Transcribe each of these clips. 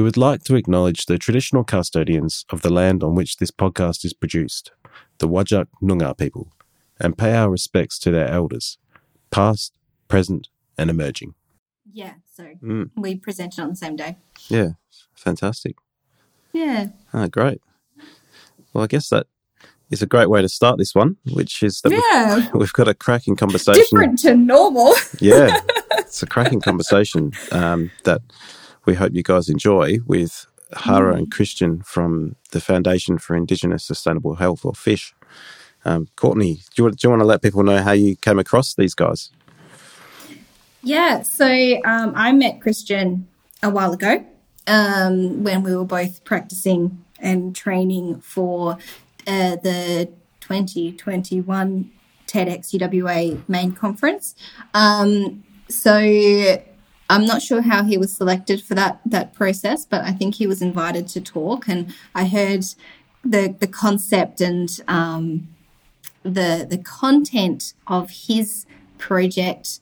we would like to acknowledge the traditional custodians of the land on which this podcast is produced, the Whadjuk Noongar people, and pay our respects to their elders, past, present, and emerging. Yeah, so Mm. we presented on the same day. Yeah, fantastic. Yeah. Ah, great. Well, I guess that is a great way to start this one, which is that Yeah. we've, we've got a cracking conversation. Different to normal. Yeah, it's a cracking conversation um, that we hope you guys enjoy with Jara and Kristian from the Foundation for Indigenous Sustainable Health, or FISH. Um, Courtney, do you, want- do you want to let people know how you came across these guys? Yeah, so um, I met Kristian a while ago um, when we were both practicing and training for uh, the 2021 TEDx UWA main conference. Um, so I'm not sure how he was selected for that that process, but I think he was invited to talk, and I heard the the concept and um, the the content of his project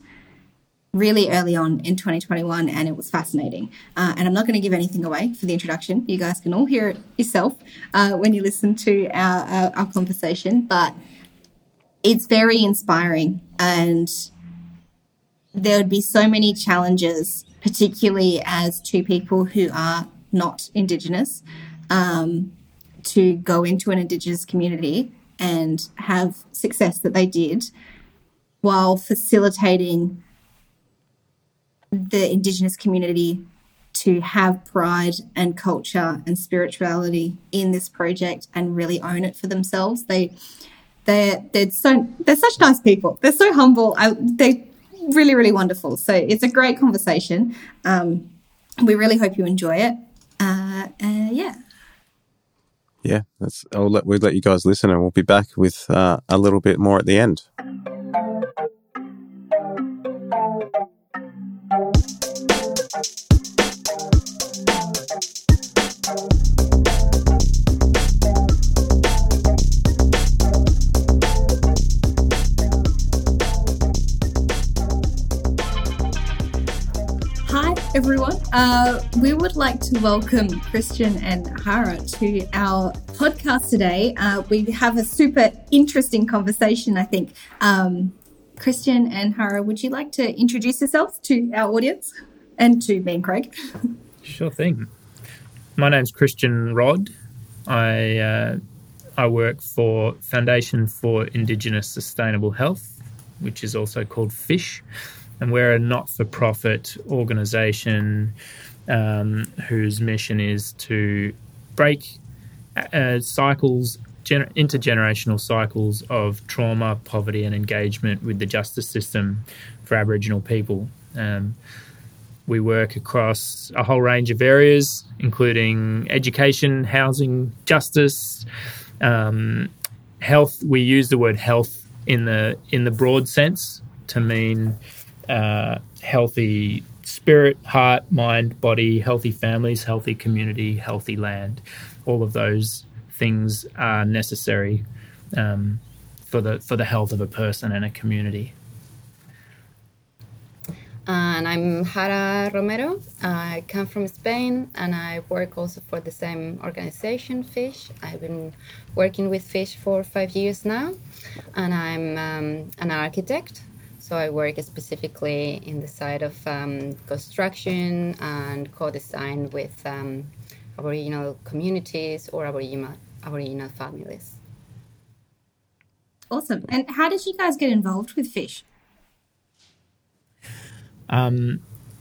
really early on in 2021 and it was fascinating. Uh, and i'm not going to give anything away for the introduction. You guys can all hear it yourself uh, when you listen to our, our, our conversation but it's very inspiring and there would be so many challenges particularly as two people who are not indigenous um, to go into an indigenous community and have success that they did while facilitating the indigenous community to have pride and culture and spirituality in this project and really own it for themselves. They they're they're so they're such nice people. They're so humble. I, they're really really wonderful. So it's a great conversation. Um, we really hope you enjoy it. Uh, uh, yeah. Yeah, that's. I'll let we'll let you guys listen, and we'll be back with uh, a little bit more at the end. Everyone. Uh, we would like to welcome Kristian and Jara to our podcast today. Uh, we have a super interesting conversation, I think. Um, Kristian and Jara, would you like to introduce yourselves to our audience and to me and Craig? Sure thing. My name's Kristian Rodd. I uh, I work for Foundation for Indigenous Sustainable Health, which is also called FISH, and we're a not-for-profit organisation um, whose mission is to break uh, cycles, gener- intergenerational cycles of trauma, poverty, and engagement with the justice system for Aboriginal people. Um, we work across a whole range of areas, including education, housing, justice, um, health. We use the word health in the in the broad sense to mean uh, healthy spirit, heart, mind, body, healthy families, healthy community, healthy land. All of those things are necessary um, for the for the health of a person and a community. And I'm Jara Romero. I come from Spain and I work also for the same organization, FISH. I've been working with FISH for five years now, and I'm um, an architect. So I work specifically in the side of um, construction and co design with um, Aboriginal communities or Aboriginal, Aboriginal families. Awesome. And how did you guys get involved with fish? Um,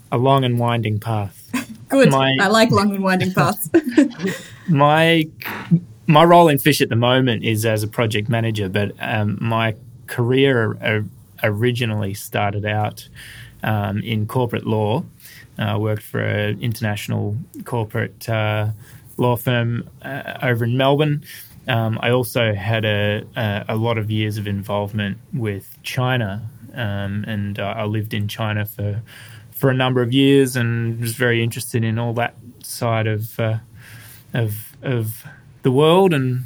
a long and winding path. Good. My- I like long and winding paths. my my role in Fish at the moment is as a project manager, but um, my career uh, originally started out um, in corporate law. Uh, worked for an international corporate uh, law firm uh, over in Melbourne. Um, I also had a, a, a lot of years of involvement with China, um, and uh, I lived in China for for a number of years, and was very interested in all that side of uh, of of the world and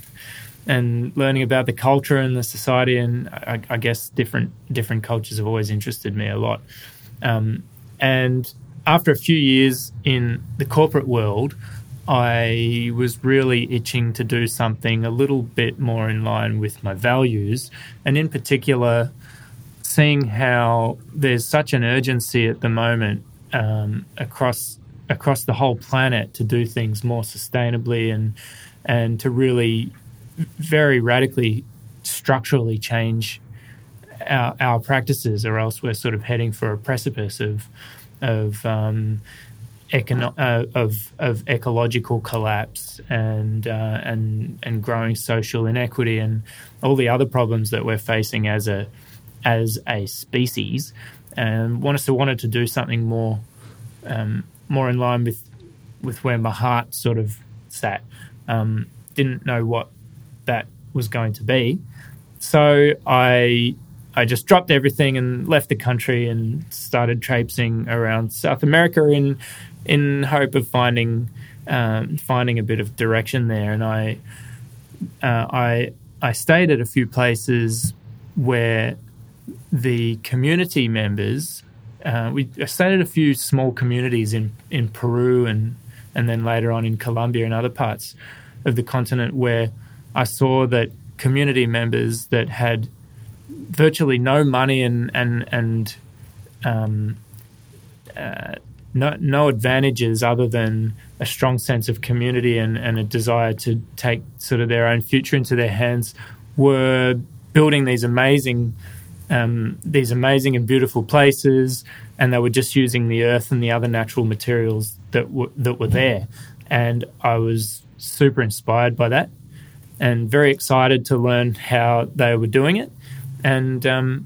and learning about the culture and the society and I, I guess different different cultures have always interested me a lot. Um, and after a few years in the corporate world, I was really itching to do something a little bit more in line with my values, and in particular, seeing how there's such an urgency at the moment um, across across the whole planet to do things more sustainably and and to really very radically structurally change our, our practices, or else we're sort of heading for a precipice of of um, econo- uh, of of ecological collapse and uh, and and growing social inequity and all the other problems that we're facing as a as a species. And wanted to wanted to do something more um, more in line with with where my heart sort of sat. Um, didn't know what that was going to be, so I I just dropped everything and left the country and started traipsing around South America in in hope of finding um, finding a bit of direction there. And I uh, I I stayed at a few places where the community members. Uh, we stayed at a few small communities in, in Peru and and then later on in Colombia and other parts of the continent where I saw that community members that had virtually no money and and and um, uh, no no advantages other than a strong sense of community and, and a desire to take sort of their own future into their hands were building these amazing um, these amazing and beautiful places, and they were just using the earth and the other natural materials that that were there. And I was super inspired by that, and very excited to learn how they were doing it. And um,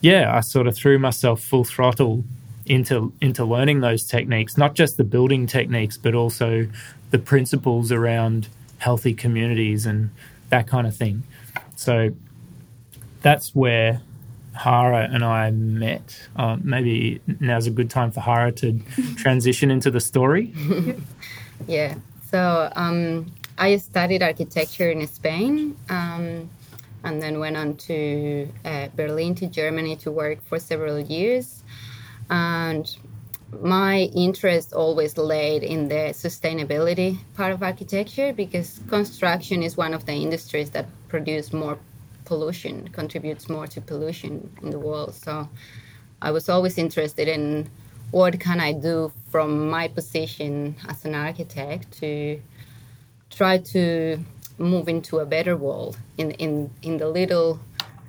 yeah, I sort of threw myself full throttle into into learning those techniques, not just the building techniques, but also the principles around healthy communities and that kind of thing. So that's where Jara and I met. Uh, maybe now's a good time for Jara to transition into the story. yeah. So um, I studied architecture in Spain. Um, and then went on to uh, Berlin to Germany to work for several years. And my interest always laid in the sustainability part of architecture because construction is one of the industries that produce more pollution, contributes more to pollution in the world. So I was always interested in what can I do from my position as an architect to try to move into a better world in in in the little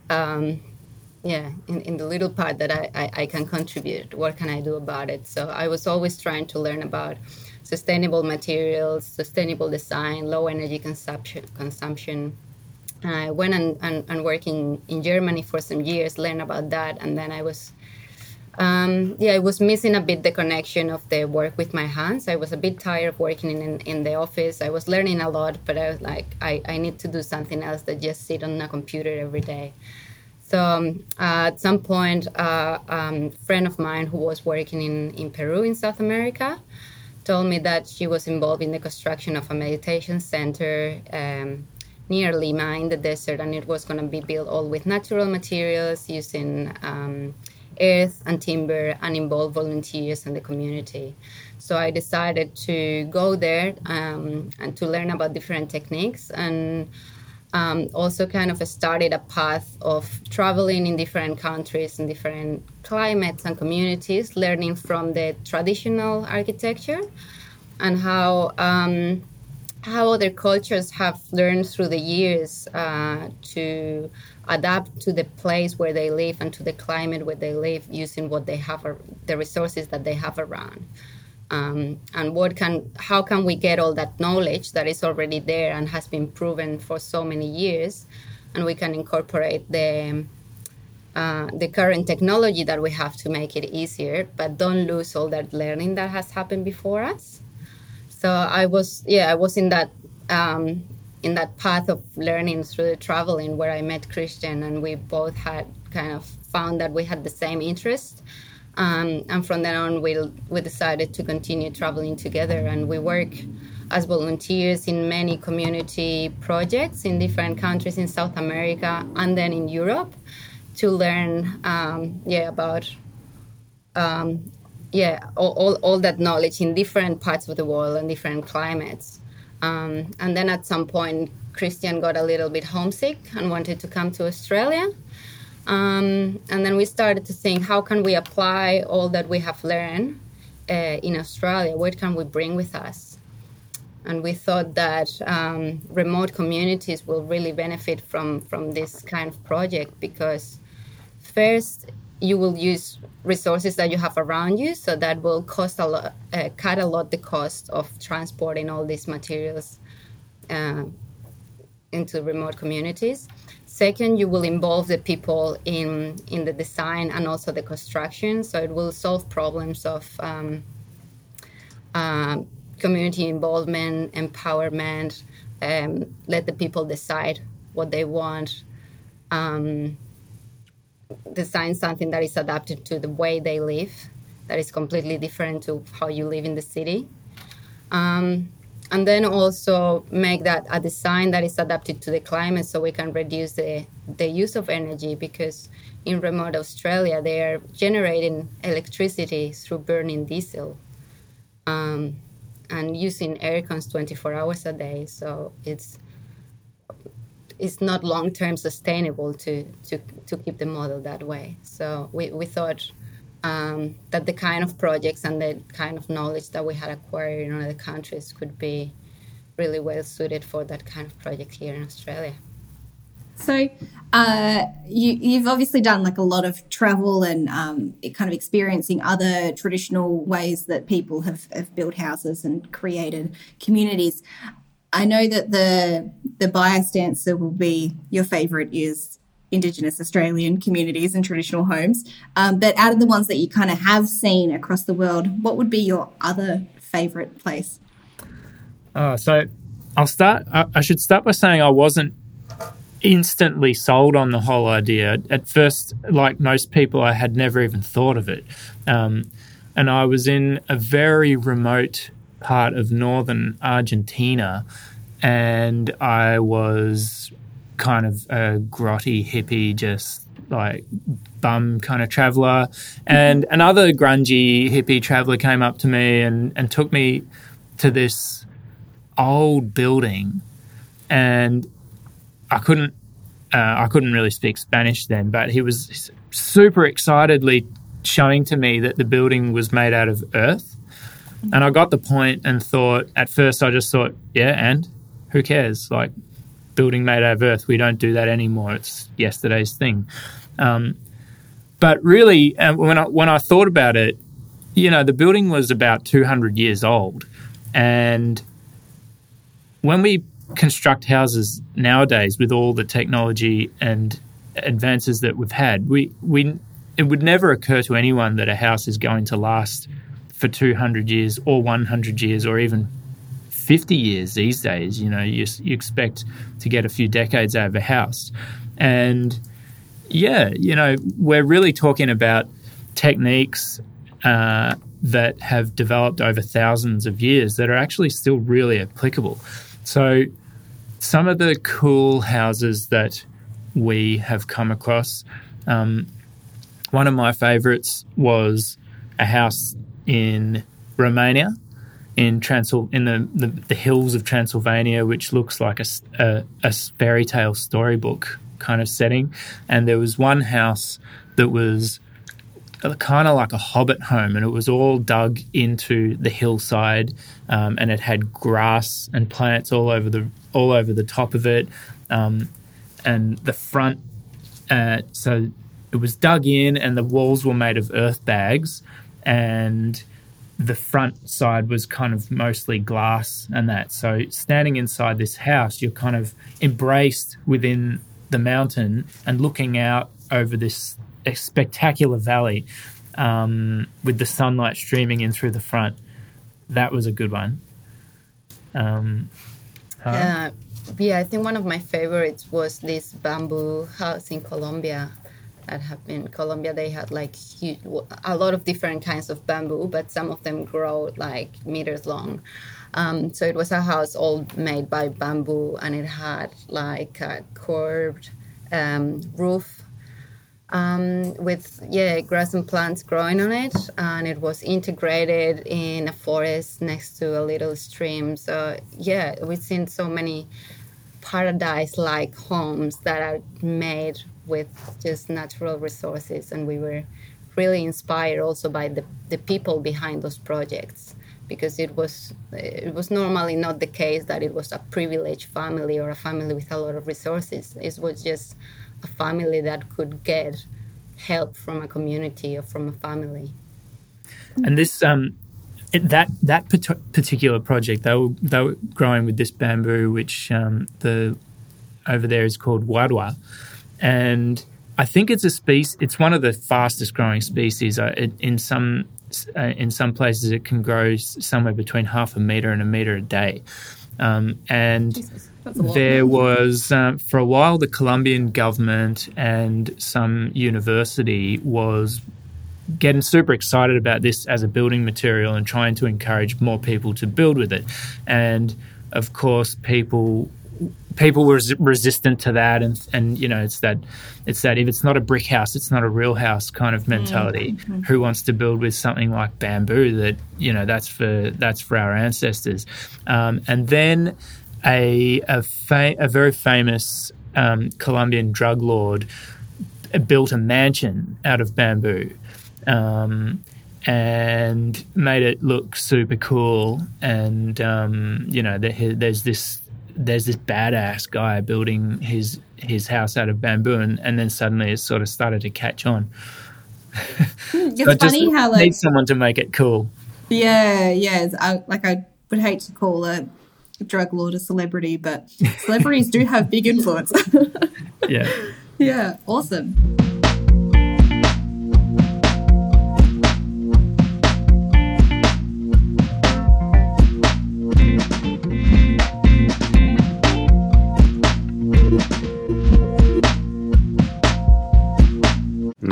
um, yeah in, in the little part that I, I, I, can contribute. What can i do about it? So i was always trying to learn about sustainable materials sustainable design low energy consumption consumption. I went and, and, and working in germany for some years learn about that and then i was um, yeah, I was missing a bit the connection of the work with my hands. I was a bit tired of working in, in the office. I was learning a lot, but I was like, I, I need to do something else than just sit on a computer every day. So um, uh, at some point, uh, um, a friend of mine who was working in, in Peru in South America told me that she was involved in the construction of a meditation center um, near Lima in the desert, and it was going to be built all with natural materials using um, earth and timber and involve volunteers and the community. So I decided to go there um, and to learn about different techniques and um, also kind of started a path of traveling in different countries and different climates and communities, learning from the traditional architecture and how um, how other cultures have learned through the years uh, to adapt to the place where they live and to the climate where they live using what they have the resources that they have around. Um, and what can how can we get all that knowledge that is already there and has been proven for so many years and we can incorporate the uh, the current technology that we have to make it easier but don't lose all that learning that has happened before us so i was yeah i was in that um, in that path of learning through traveling where I met Kristian and we both had kind of found that we had the same interest. Um, and from then on, we, we decided to continue traveling together and we work as volunteers in many community projects in different countries in South America and then in Europe to learn um, yeah, about um, yeah, all, all, all, that knowledge in different parts of the world and different climates. Um, and then at some point, Kristian got a little bit homesick and wanted to come to Australia. Um, and then we started to think, how can we apply all that we have learned uh, in Australia? What can we bring with us? And we thought that um, remote communities will really benefit from, from this kind of project because, first, you will use resources that you have around you, so that will cost a lot, uh, cut a lot the cost of transporting all these materials uh, into remote communities. Second, you will involve the people in in the design and also the construction, so it will solve problems of um, uh, community involvement, empowerment, um, let the people decide what they want. Um, design something that is adapted to the way they live, that is completely different to how you live in the city. Um, and then also make that a design that is adapted to the climate so we can reduce the, the use of energy because in remote Australia they are generating electricity through burning diesel um, and using aircons 24 hours a day. So it's it's not long term sustainable to, to, to keep the model that way. So we, we thought um, that the kind of projects and the kind of knowledge that we had acquired in other countries could be really well suited for that kind of project here in Australia. So, uh, you, have obviously done like a lot of travel and um, kind of experiencing other traditional ways that people have, have built houses and created communities. I know that the the biased answer will be your favourite is Indigenous Australian communities and traditional homes. Um, but out of the ones that you kind of have seen across the world, what would be your other favourite place? Uh, so I'll start. I, I should start by saying I wasn't instantly sold on the whole idea. At first, like most people, I had never even thought of it. Um, and I was in a very remote part of northern Argentina, and I was kind of a grotty hippie, just like bum kind of traveler. And another grungy hippie traveler came up to me and, and took me to this old building, and I couldn't. Uh, I couldn't really speak Spanish then, but he was super excitedly showing to me that the building was made out of earth and I got the point and thought, at first, I just thought, yeah, and who cares? Like, building made out of earth, we don't do that anymore. It's yesterday's thing. Um, but really, when I when I thought about it, you know, the building was about 200 years old, and when we construct houses nowadays with all the technology and advances that we've had, we we it would never occur to anyone that a house is going to last for 200 years or 100 years or even 50 years these days. You know, you, you expect to get a few decades out of a house. And yeah, you know, we're really talking about techniques uh, that have developed over thousands of years that are actually still really applicable. So, some of the cool houses that we have come across, um, one of my favorites was a house in Romania, in Transil- in the, the, the hills of Transylvania, which looks like a, a, a fairy tale storybook kind of setting. And there was one house that was kind of like a hobbit home, and it was all dug into the hillside, um, and it had grass and plants all over the all over the top of it, um, and the front. Uh, so it was dug in, and the walls were made of earth bags, and the front side was kind of mostly glass and that. So standing inside this house, you're kind of embraced within the mountain and looking out over this spectacular valley um, with the sunlight streaming in through the front. That was a good one. Um? Yeah, yeah. I think one of my favorites was this bamboo house in Colombia that have been Colombia. They had like huge, a lot of different kinds of bamboo, but some of them grow like meters long. Um, so it was a house all made by bamboo, and it had like a curved um, roof, um, with yeah grass and plants growing on it, and it was integrated in a forest next to a little stream. So yeah, we've seen so many paradise-like homes that are made with just natural resources, and we were really inspired also by the, the people behind those projects because it was it was normally not the case that it was a privileged family or a family with a lot of resources. It was just a family that could get help from a community or from a family. And this um, that that particular project, they were they were growing with this bamboo, which um, the over there is called guadua, and I think it's a species. It's one of the fastest growing species. Uh, it, in some uh, in some places, it can grow somewhere between half a meter and a meter a day. Um, and there was, um, for a while, the Colombian government and some university was getting super excited about this as a building material and trying to encourage more people to build with it. And of course, people people were resistant to that and and you know it's that it's that if it's not a brick house it's not a real house kind of mentality. Mm-hmm. who wants to build with something like bamboo that you know that's for that's for our ancestors? Um, and then a a, fa- a very famous um, Colombian drug lord built a mansion out of bamboo um, and made it look super cool. And um, you know there, there's this there's this badass guy building his his house out of bamboo, and, and then suddenly it sort of started to catch on. Hmm, it's so funny how like need someone to make it cool. Yeah, yeah. I, like I would hate to call a drug lord a celebrity, but celebrities do have big influence. yeah. Yeah. Awesome.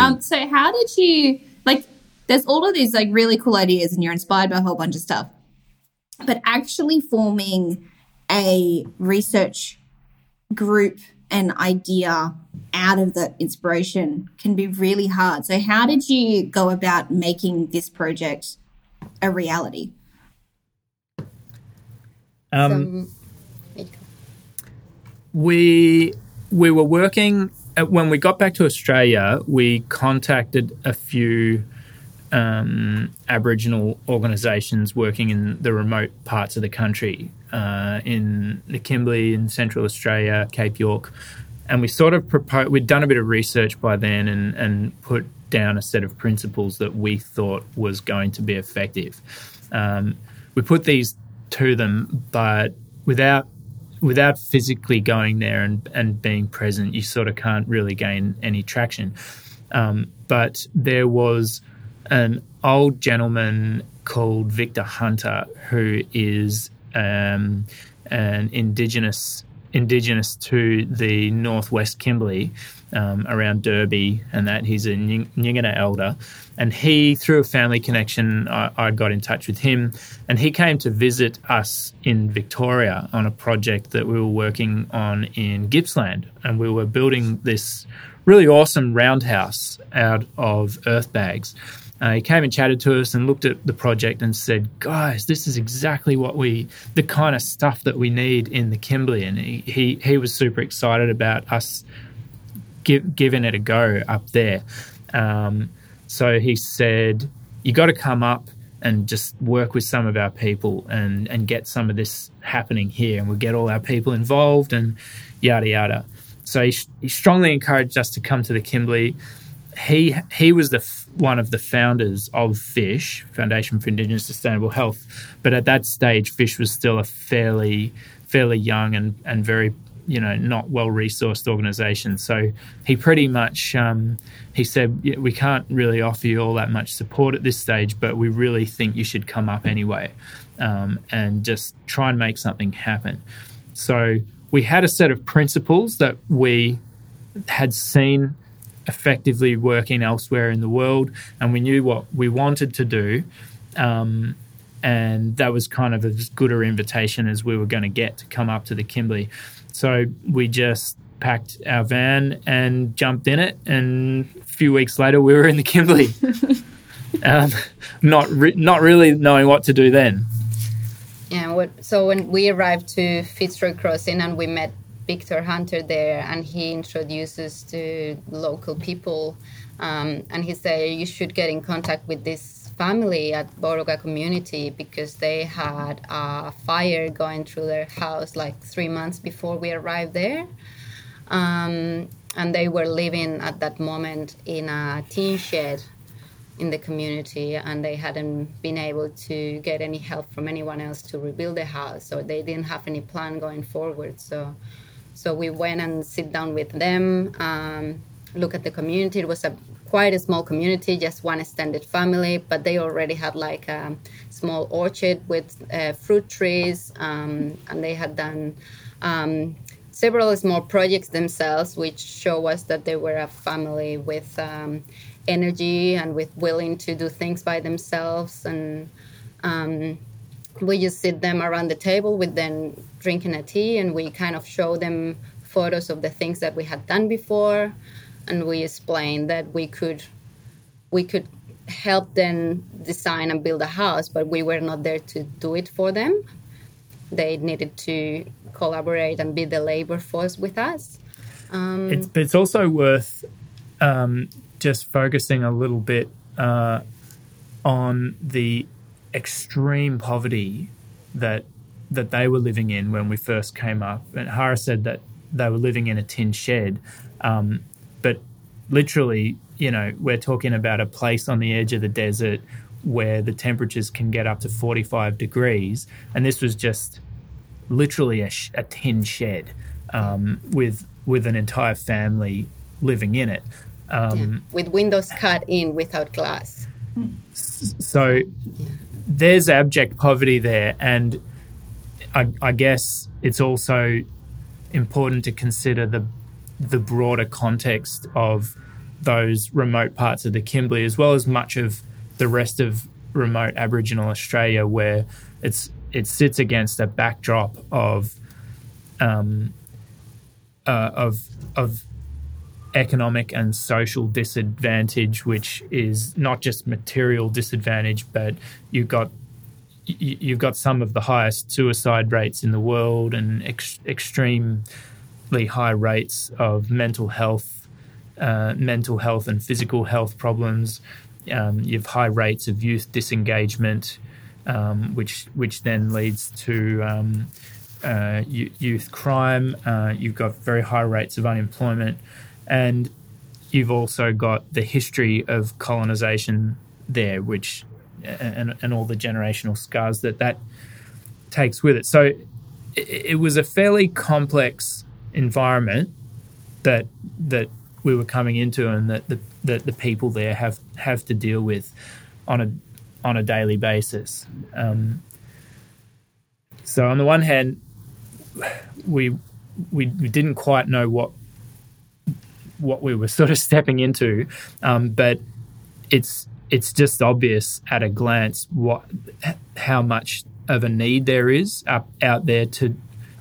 Um, so how did you like? There's all of these like really cool ideas, and you're inspired by a whole bunch of stuff. But actually forming a research group and idea out of that inspiration can be really hard. So, how did you go about making this project a reality? Um, we we were working when we got back to Australia, we contacted a few um, Aboriginal organisations working in the remote parts of the country, uh, in the Kimberley, in Central Australia, Cape York, and we sort of proposed. We'd done a bit of research by then and and put down a set of principles that we thought was going to be effective. Um, we put these to them, but without without physically going there and, and being present, you sort of can't really gain any traction. Um, but there was an old gentleman called Victor Hunter who is um, an indigenous indigenous to the northwest Kimberley um, around Derby and that. He's a Nyikina elder. And he, through a family connection, I, I, got in touch with him. And he came to visit us in Victoria on a project that we were working on in Gippsland. And we were building this really awesome roundhouse out of earth bags. Uh, he came and chatted to us and looked at the project and said, "Guys, this is exactly what we, the kind of stuff that we need in the Kimberley." And he he, he was super excited about us give, giving it a go up there. Um, so he said, "You got to come up and just work with some of our people and and get some of this happening here, and we'll get all our people involved and yada yada." So he, he strongly encouraged us to come to the Kimberley he he was the one of the founders of Fish Foundation for Indigenous Sustainable Health, but at that stage, Fish was still a fairly fairly young and and very you know not well resourced organization. So he pretty much um, he said yeah, we can't really offer you all that much support at this stage, but we really think you should come up anyway um, and just try and make something happen. So we had a set of principles that we had seen effectively working elsewhere in the world, and we knew what we wanted to do. Um, and that was kind of as good an invitation as we were going to get to come up to the Kimberley. So we just packed our van and jumped in it, and a few weeks later we were in the Kimberley. um, not re- not really knowing what to do then. Yeah, what, so when we arrived to Fitzroy Crossing and we met Victor Hunter there, and he introduced us to local people, um, and he said you should get in contact with this family at Bawoorrooga community because they had a fire going through their house like three months before we arrived there. Um, and they were living at that moment in a tin shed in the community and they hadn't been able to get any help from anyone else to rebuild the house so they didn't have any plan going forward so so we went and sit down with them um, look at the community. It was a quite a small community just one extended family but they already had like a small orchard with uh, fruit trees um, and they had done um, several small projects themselves which show us that they were a family with um, energy and with willing to do things by themselves. And um, we just sit them around the table with them drinking a tea and we kind of show them photos of the things that we had done before and we explained that we could we could help them design and build a house but we were not there to do it for them they needed to collaborate and be the labor force with us um, it's, it's also worth um, just focusing a little bit uh, on the extreme poverty that that they were living in when we first came up. And Jara said that they were living in a tin shed, um, literally, you know, we're talking about a place on the edge of the desert where the temperatures can get up to 45 degrees, and this was just literally a, sh- a tin shed um, with with an entire family living in it. Um, yeah. With windows cut in without glass. So there's abject poverty there, and I, I, guess it's also important to consider the the broader context of those remote parts of the Kimberley, as well as much of the rest of remote Aboriginal Australia, where it's it sits against a backdrop of um, uh, of of economic and social disadvantage, which is not just material disadvantage, but you've got you've got some of the highest suicide rates in the world and ex- extremely high rates of mental health, uh, mental health and physical health problems. Um, you have high rates of youth disengagement, um, which which then leads to um, uh, youth crime. Uh, you've got very high rates of unemployment. And you've also got the history of colonization there, which and, and all the generational scars that that takes with it. So it, it was a fairly complex environment that that we were coming into, and that the that the people there have have to deal with on a on a daily basis. Um, so on the one hand, we we, we didn't quite know what what we were sort of stepping into, um, but it's it's just obvious at a glance what how much of a need there is up out there to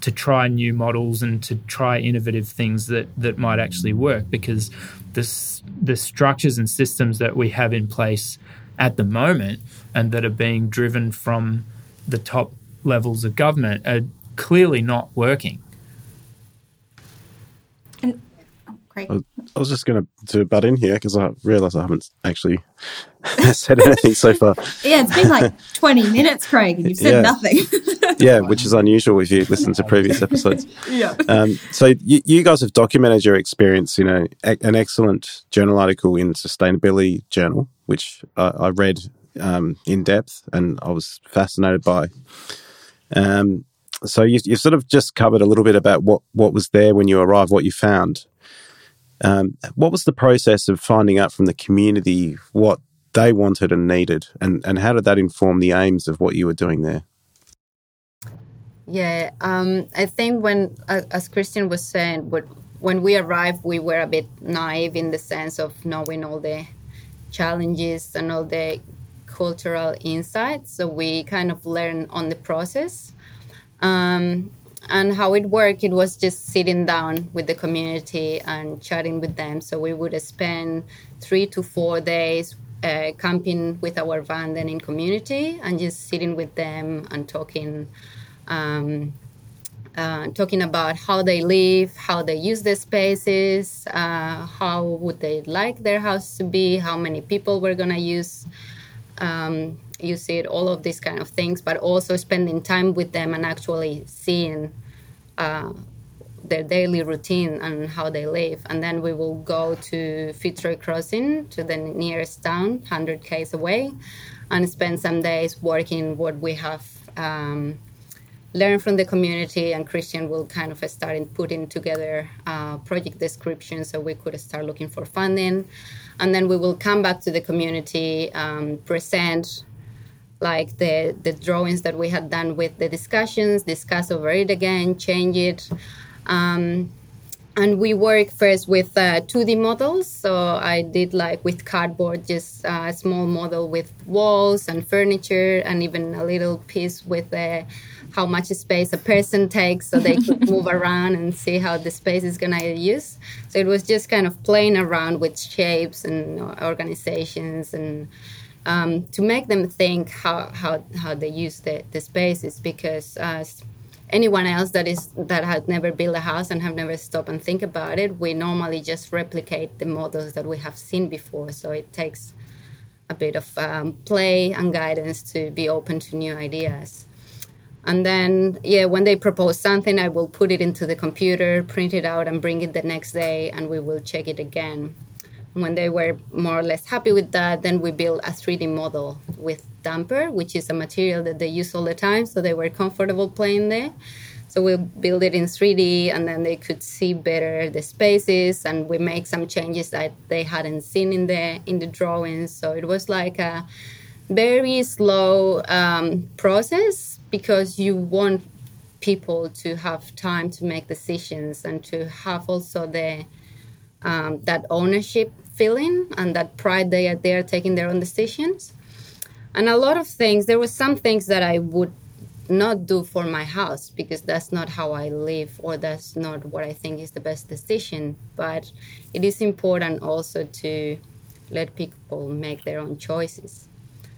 to try new models and to try innovative things that that might actually work because the the structures and systems that we have in place at the moment and that are being driven from the top levels of government are clearly not working. And oh, Great. Uh, I was just going to butt in here because I realise I haven't actually said anything so far. Yeah, it's been like 20 minutes, Craig, and you've said yeah. nothing. yeah, which is unusual if you listen to previous episodes. yeah. Um, so you, you, guys have documented your experience in a, an excellent journal article in Sustainability Journal, which I, I read um, in depth and I was fascinated by. Um, so you, you sort of just covered a little bit about what, what was there when you arrived, what you found. Um, what was the process of finding out from the community what they wanted and needed, and, and how did that inform the aims of what you were doing there? Yeah, um, I think when, as Kristian was saying, when we arrived, we were a bit naive in the sense of knowing all the challenges and all the cultural insights. So we kind of learned on the process. Um, and how it worked, it was just sitting down with the community and chatting with them. So we would spend three to four days uh, camping with our van then in community and just sitting with them and talking. Um, uh, talking about how they live, how they use the spaces, uh, how would they like their house to be, how many people we're gonna use um, use it, all of these kind of things, but also spending time with them and actually seeing uh, their daily routine and how they live. And then we will go to Fitzroy Crossing, to the nearest town, 100 k's away, and spend some days working what we have um, learned from the community. And Kristian will kind of start in putting together uh, project descriptions so we could start looking for funding. And then we will come back to the community, um, present like the the drawings that we had done with the discussions, discuss over it again, change it. Um, and we work first with uh, 2D models. So I did like with cardboard, just a small model with walls and furniture, and even a little piece with uh, how much space a person takes, so they could move around and see how the space is gonna use. So it was just kind of playing around with shapes and organizations and um, to make them think how, how, how they use the, the spaces because uh, anyone else that is that has never built a house and have never stopped and think about it we normally just replicate the models that we have seen before. So it takes a bit of um, play and guidance to be open to new ideas. And then yeah when they propose something i will put it into the computer print it out and bring it the next day and we will check it again when they were more or less happy with that, then we built a 3D model with damper, which is a material that they use all the time, so they were comfortable playing there. So we build it in 3D, and then they could see better the spaces, and we make some changes that they hadn't seen in the in the drawings. So it was like a very slow um, process because you want people to have time to make decisions and to have also the um, that ownership feeling and that pride they are there taking their own decisions. And a lot of things, there were some things that I would not do for my house because that's not how I live or that's not what I think is the best decision. But it is important also to let people make their own choices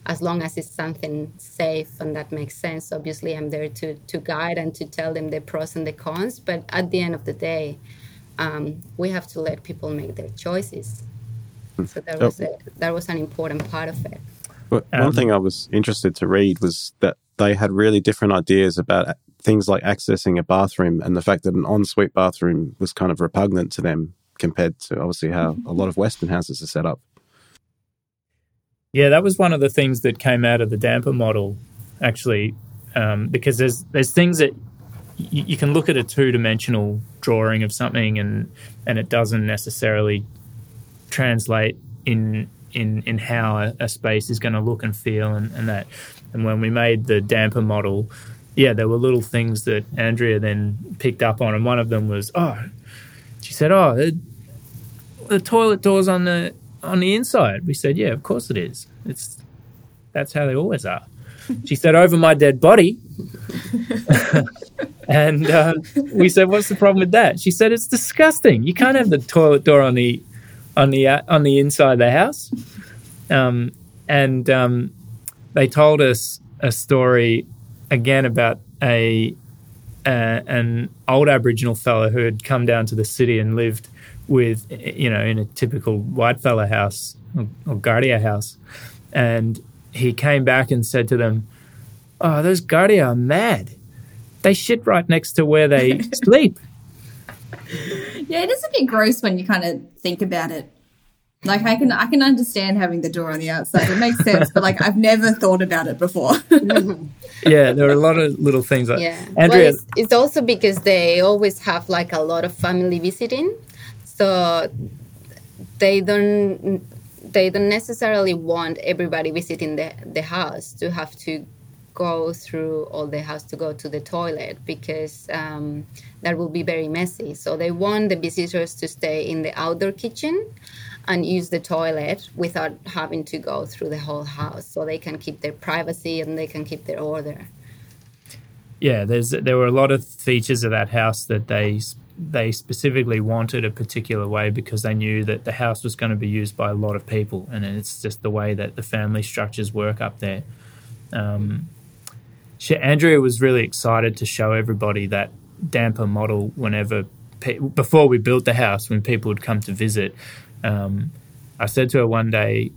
as long as it's something safe and that makes sense. Obviously, I'm there to, to guide and to tell them the pros and the cons. But at the end of the day, um, we have to let people make their choices. So that was a, that was an important part of it. Well, one Um, thing I was interested to read was that they had really different ideas about things like accessing a bathroom and the fact that an ensuite bathroom was kind of repugnant to them compared to obviously how a lot of Western houses are set up. Yeah, that was one of the things that came out of the damper model, actually, um, because there's there's things that y- you can look at a two dimensional drawing of something and and it doesn't necessarily translate in in in how a, a space is going to look and feel and, and that. And when we made the damper model, yeah, there were little things that Andrea then picked up on, and one of them was, oh, she said, oh, the, the toilet doors on the on the inside. We said, yeah, of course it is. It's that's how they always are. She said, over my dead body. and uh, we said, what's the problem with that? She said, it's disgusting. You can't have the toilet door on the on the uh, on the inside of the house. Um, and um, they told us a story again about a uh, an old Aboriginal fellow who had come down to the city and lived with, you know, in a typical white fella house or, or Guardia house, and he came back and said to them, "Oh, those Guardia are mad. They shit right next to where they sleep." Yeah, it is a bit gross when you kind of think about it. Like I can I can understand having the door on the outside. It makes sense, but like I've never thought about it before. yeah, there are a lot of little things like Yeah. Andrea. Well, it's, it's also because they always have like a lot of family visiting, so they don't they don't necessarily want everybody visiting the the house to have to go through all the house to go to the toilet because um, that will be very messy. So they want the visitors to stay in the outdoor kitchen and use the toilet without having to go through the whole house, so they can keep their privacy and they can keep their order. yeah, there's there were a lot of features of that house that they they specifically wanted a particular way because they knew that the house was going to be used by a lot of people, and it's just the way that the family structures work up there. Um, she, Andrea was really excited to show everybody that damper model whenever before we built the house when people would come to visit. Um, I said to her one day,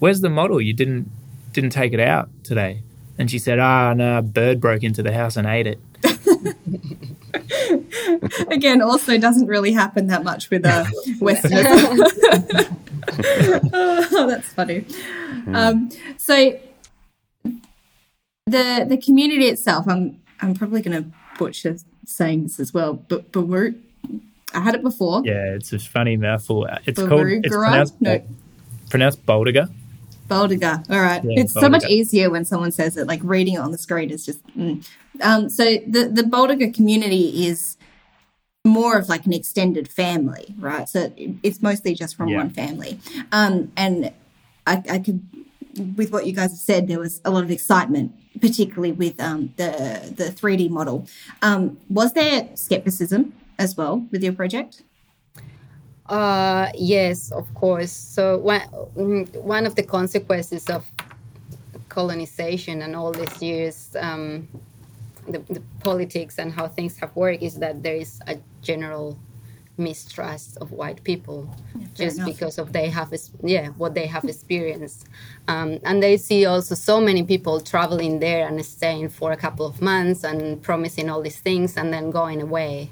"Where's the model? You didn't didn't take it out today." And she said, "Ah, no, a bird broke into the house and ate it." Again, also doesn't really happen that much with uh, Westerners. oh, that's funny. Um, so the the community itself, I'm I'm probably going to butcher saying this as well, but Baru, I had it before. Yeah, it's a funny mouthful. It's called it's pronounced, no. pronounced Bawoorrooga. Bawoorrooga. All right. Yeah, it's Bawoorrooga. so much easier when someone says it. Like reading it on the screen is just. Mm. Um, so the the Bawoorrooga community is more of like an extended family, right? So it's mostly just from yeah. one family. Um, and I, I could, with what you guys have said, there was a lot of excitement, particularly with um, the the 3D model. Um, was there skepticism as well with your project? Uh, yes, of course. So one one of the consequences of colonization and all these years um, the, the, politics and how things have worked is that there is a general mistrust of white people yeah, just enough. because of they have yeah what they have experienced. Um, and they see also so many people traveling there and staying for a couple of months and promising all these things and then going away.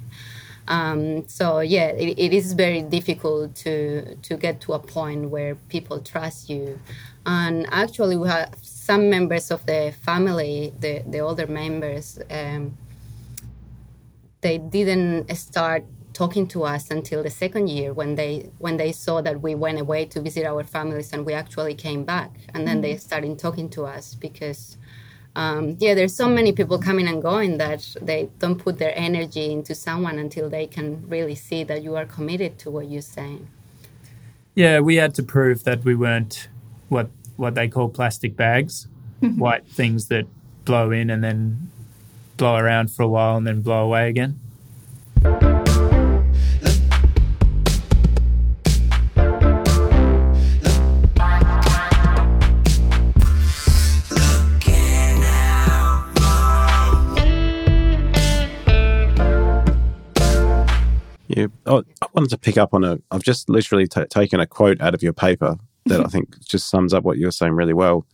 Um, so yeah it, it is very difficult to to get to a point where people trust you. And actually we have some members of the family, the, the older members, um, they didn't start talking to us until the second year when they when they saw that we went away to visit our families and we actually came back. And then they started talking to us because um, yeah there's so many people coming and going that they don't put their energy into someone until they can really see that you are committed to what you're saying. Yeah we had to prove that we weren't what what they call plastic bags, white things that blow in and then blow around for a while and then blow away again. Oh, I wanted to pick up on a. I've just literally t- taken a quote out of your paper that I think just sums up what you're saying really well.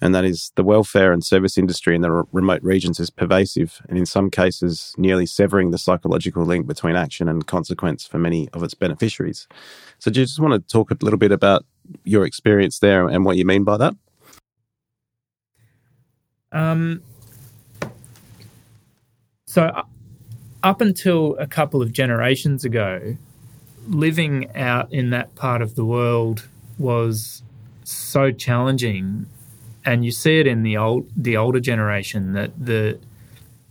And that is the welfare and service industry in the r- remote regions is pervasive and in some cases nearly severing the psychological link between action and consequence for many of its beneficiaries. So, do you just want to talk a little bit about your experience there and what you mean by that? Um, so, uh, up until a couple of generations ago, living out in that part of the world was so challenging, and you see it in the old the older generation that the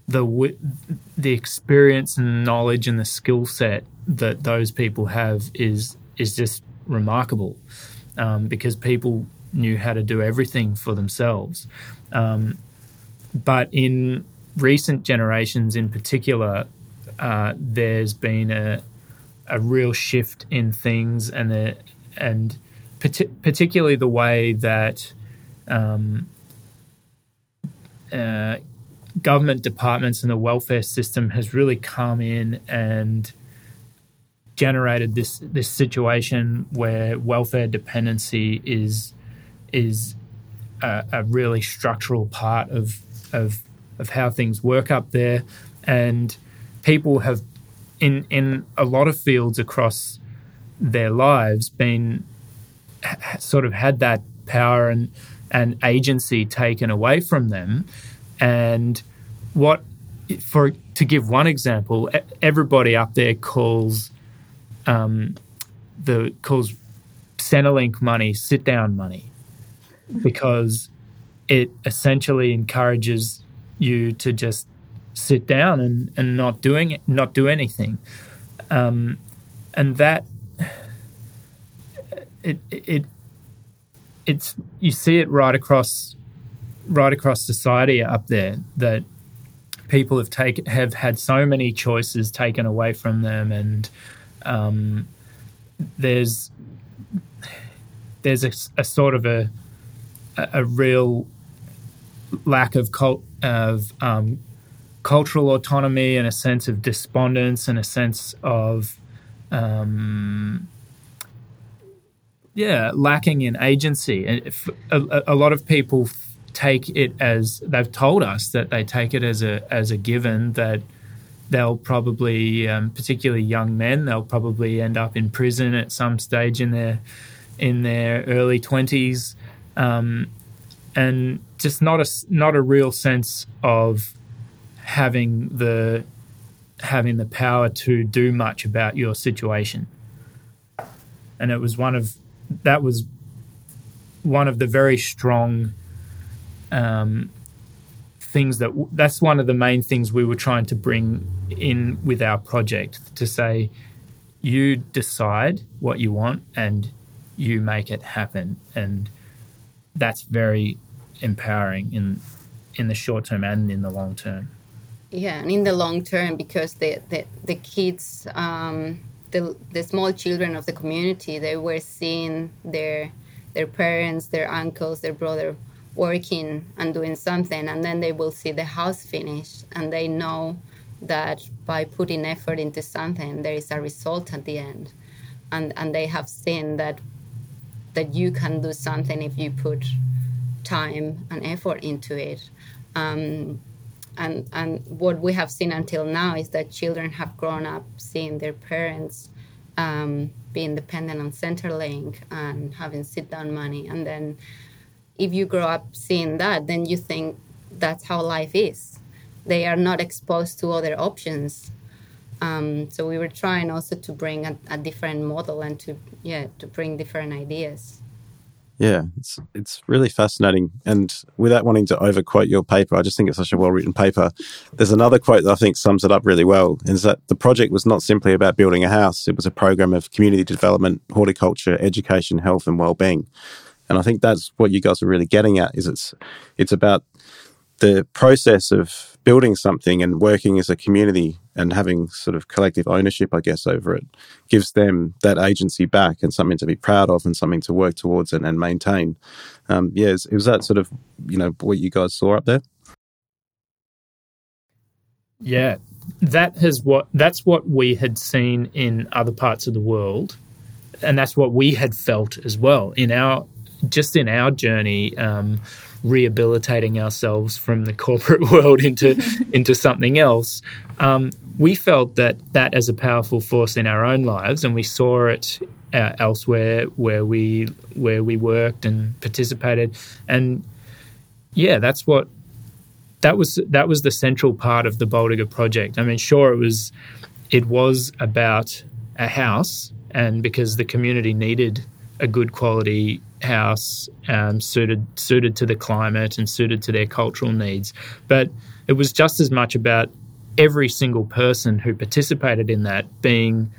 the the experience and knowledge and the skill set that those people have is is just remarkable um, because people knew how to do everything for themselves. Um, but in recent generations, in particular, uh, there's been a a real shift in things and and particularly the way that um, uh, government departments and the welfare system has really come in and generated this this situation where welfare dependency is is a, a really structural part of of of how things work up there, and people have in in a lot of fields across their lives been sort of had that power and and agency taken away from them. And what for to give one example everybody up there calls um, the calls Centrelink money sit down money because it essentially encourages you to just sit down and, and not doing it, not do anything. Um, and that it it it's you see it right across right across society up there that people have taken have had so many choices taken away from them, and um, there's there's a, a, sort of a a real lack of cult of um, cultural autonomy and a sense of despondence and a sense of um, yeah lacking in agency. And a, a, lot of people take it as they've told us that they take it as a as a given that they'll probably um, particularly young men they'll probably end up in prison at some stage in their in their early 20s um, and just not a not a real sense of having the having the power to do much about your situation. And it was one of that was one of the very strong um, things that that's one of the main things we were trying to bring in with our project to say you decide what you want and you make it happen and that's very empowering in in the short term and in the long term yeah and in the long term because the the, the kids um, the, the small children of the community they were seeing their their parents their uncles their brother working and doing something and then they will see the house finished and they know that by putting effort into something there is a result at the end. And and they have seen that that you can do something if you put time and effort into it. Um, and and what we have seen until now is that children have grown up seeing their parents um, being dependent on Centrelink and having sit down money, and then if you grow up seeing that, then you think that's how life is. They are not exposed to other options. Um, so we were trying also to bring a, a different model and to yeah to bring different ideas. Yeah, it's it's really fascinating. And without wanting to overquote your paper, I just think it's such a well written paper. There's another quote that I think sums it up really well is that the project was not simply about building a house, it was a program of community development, horticulture, education, health, and well being. And I think that's what you guys are really getting at is it's it's about the process of building something and working as a community and having sort of collective ownership, I guess, over it gives them that agency back and something to be proud of and something to work towards and, and maintain. Um, yeah, is, was that sort of, you know, what you guys saw up there? Yeah, that has what that's what we had seen in other parts of the world, and that's what we had felt as well in our just in our journey. Um, rehabilitating ourselves from the corporate world into into something else. Um, we felt that that as a powerful force in our own lives, and we saw it uh, elsewhere where we where we worked and participated, and yeah, that's what that was that was the central part of the Bold project. I mean, sure, it was it was about a house, and because the community needed a good quality house um, suited suited to the climate and suited to their cultural needs. But it was just as much about every single person who participated in that being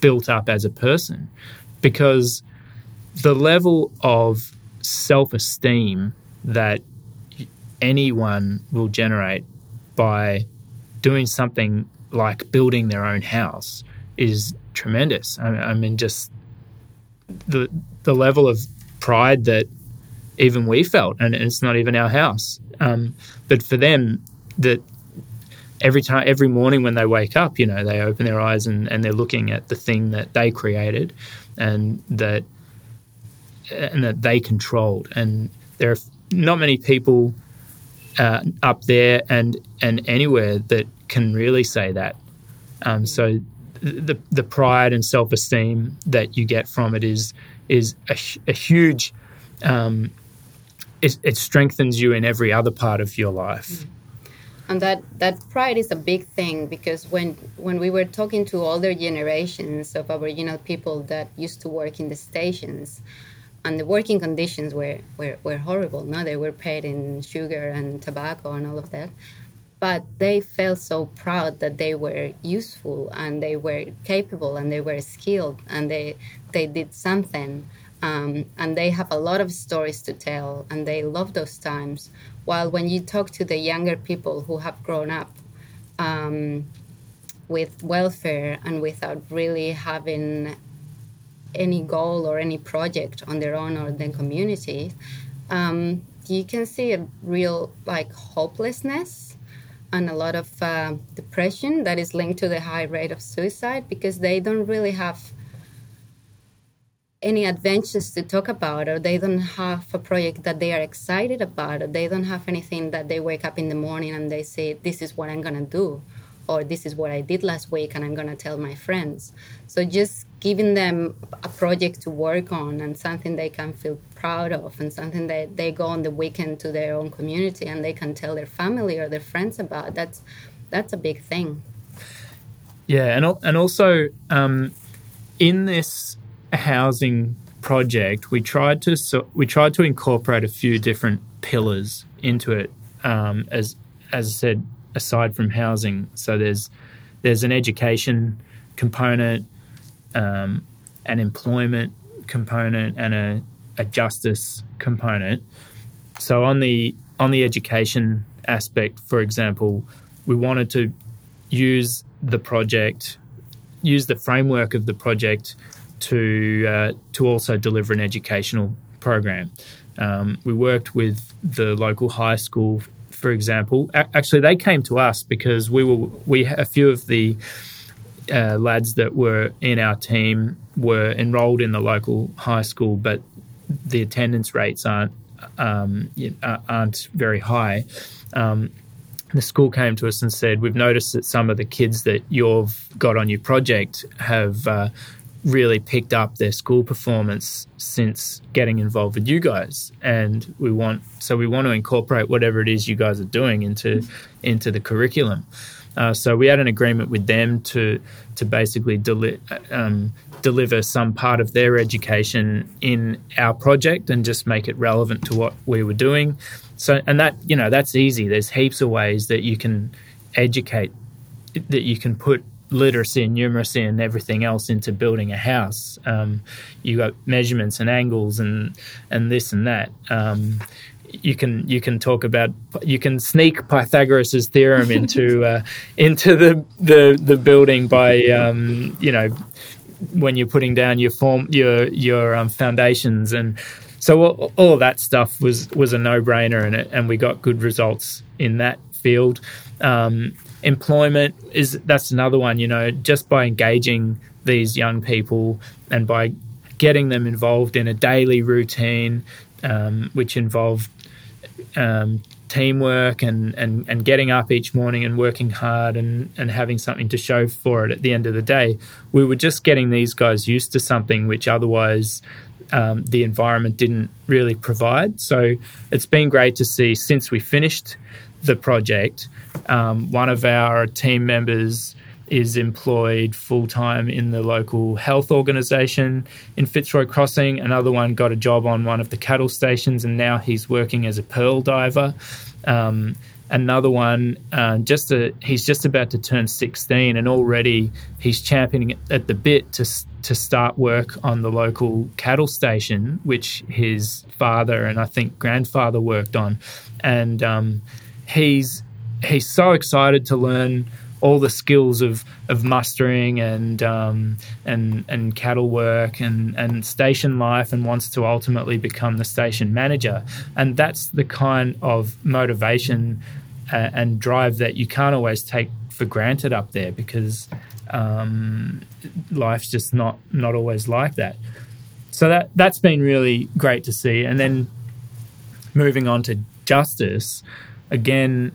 built up as a person, because the level of self esteem that anyone will generate by doing something like building their own house is tremendous. I, I mean, just the the level of pride that even we felt, and it's not even our house. Um, but for them, that every time, every morning when they wake up, you know, they open their eyes and, and they're looking at the thing that they created, and that and that they controlled. And there are not many people uh, up there and and anywhere that can really say that. Um, so the the pride and self esteem that you get from it is is a, a huge. Um, it, it, strengthens you in every other part of your life. Mm. And that that pride is a big thing because when when we were talking to older generations of Aboriginal people that used to work in the stations, and the working conditions were, were, were horrible. No, they were paid in sugar and tobacco and all of that but they felt so proud that they were useful and they were capable and they were skilled and they they did something. Um, and they have a lot of stories to tell and they love those times. While when you talk to the younger people who have grown up um, with welfare and without really having any goal or any project on their own or their community, um, you can see a real like hopelessness and a lot of uh, depression that is linked to the high rate of suicide because they don't really have any adventures to talk about or they don't have a project that they are excited about or they don't have anything that they wake up in the morning and they say this is what i'm going to do or this is what I did last week and I'm going to tell my friends. So just giving them a project to work on and something they can feel proud of and something that they go on the weekend to their own community and they can tell their family or their friends about. That's that's a big thing. Yeah, and and also um, in this housing project, we tried to so, we tried to incorporate a few different pillars into it. Um, as as I said, aside from housing. So there's there's an education component, um, an employment component, and a, a justice component. So on the on the education aspect, for example, we wanted to use the project, use the framework of the project to uh, to also deliver an educational program. Um, we worked with the local high school for example, actually they came to us because we were we a few of the uh, lads that were in our team were enrolled in the local high school, but the attendance rates aren't um, aren't very high. Um, the school came to us and said, "We've noticed that some of the kids that you've got on your project have uh, really picked up their school performance since getting involved with you guys. And we want so we want to incorporate whatever it is you guys are doing into into the curriculum. Uh, so we had an agreement with them to to basically deli- um, deliver some part of their education in our project and just make it relevant to what we were doing. So and that you know that's easy. There's heaps of ways that you can educate that you can put literacy and numeracy and everything else into building a house. Um, you got measurements and angles and and this and that. Um, you can you can talk about you can sneak Pythagoras's theorem into uh, into the, the the building by um, you know when you're putting down your form your your um, foundations and so all, all that stuff was was a no brainer and and we got good results in that field. Um, employment is that's another one you know just by engaging these young people and by getting them involved in a daily routine um, which involved um, teamwork and, and, and getting up each morning and working hard and, and having something to show for it at the end of the day, we were just getting these guys used to something which otherwise um, the environment didn't really provide. So it's been great to see since we finished the project um, one of our team members is employed full time in the local health organisation in Fitzroy Crossing. Another one got a job on one of the cattle stations, and now he's working as a pearl diver. Um, another one, uh, just a, he's just about to turn 16, and already he's championing at the bit to to start work on the local cattle station, which his father and I think grandfather worked on, and um, he's he's so excited to learn all the skills of of mustering and um, and and cattle work and and station life and wants to ultimately become the station manager. And that's the kind of motivation uh, and drive that you can't always take for granted up there because um, life's just not not always like that. So that that's been really great to see. And then moving on to justice again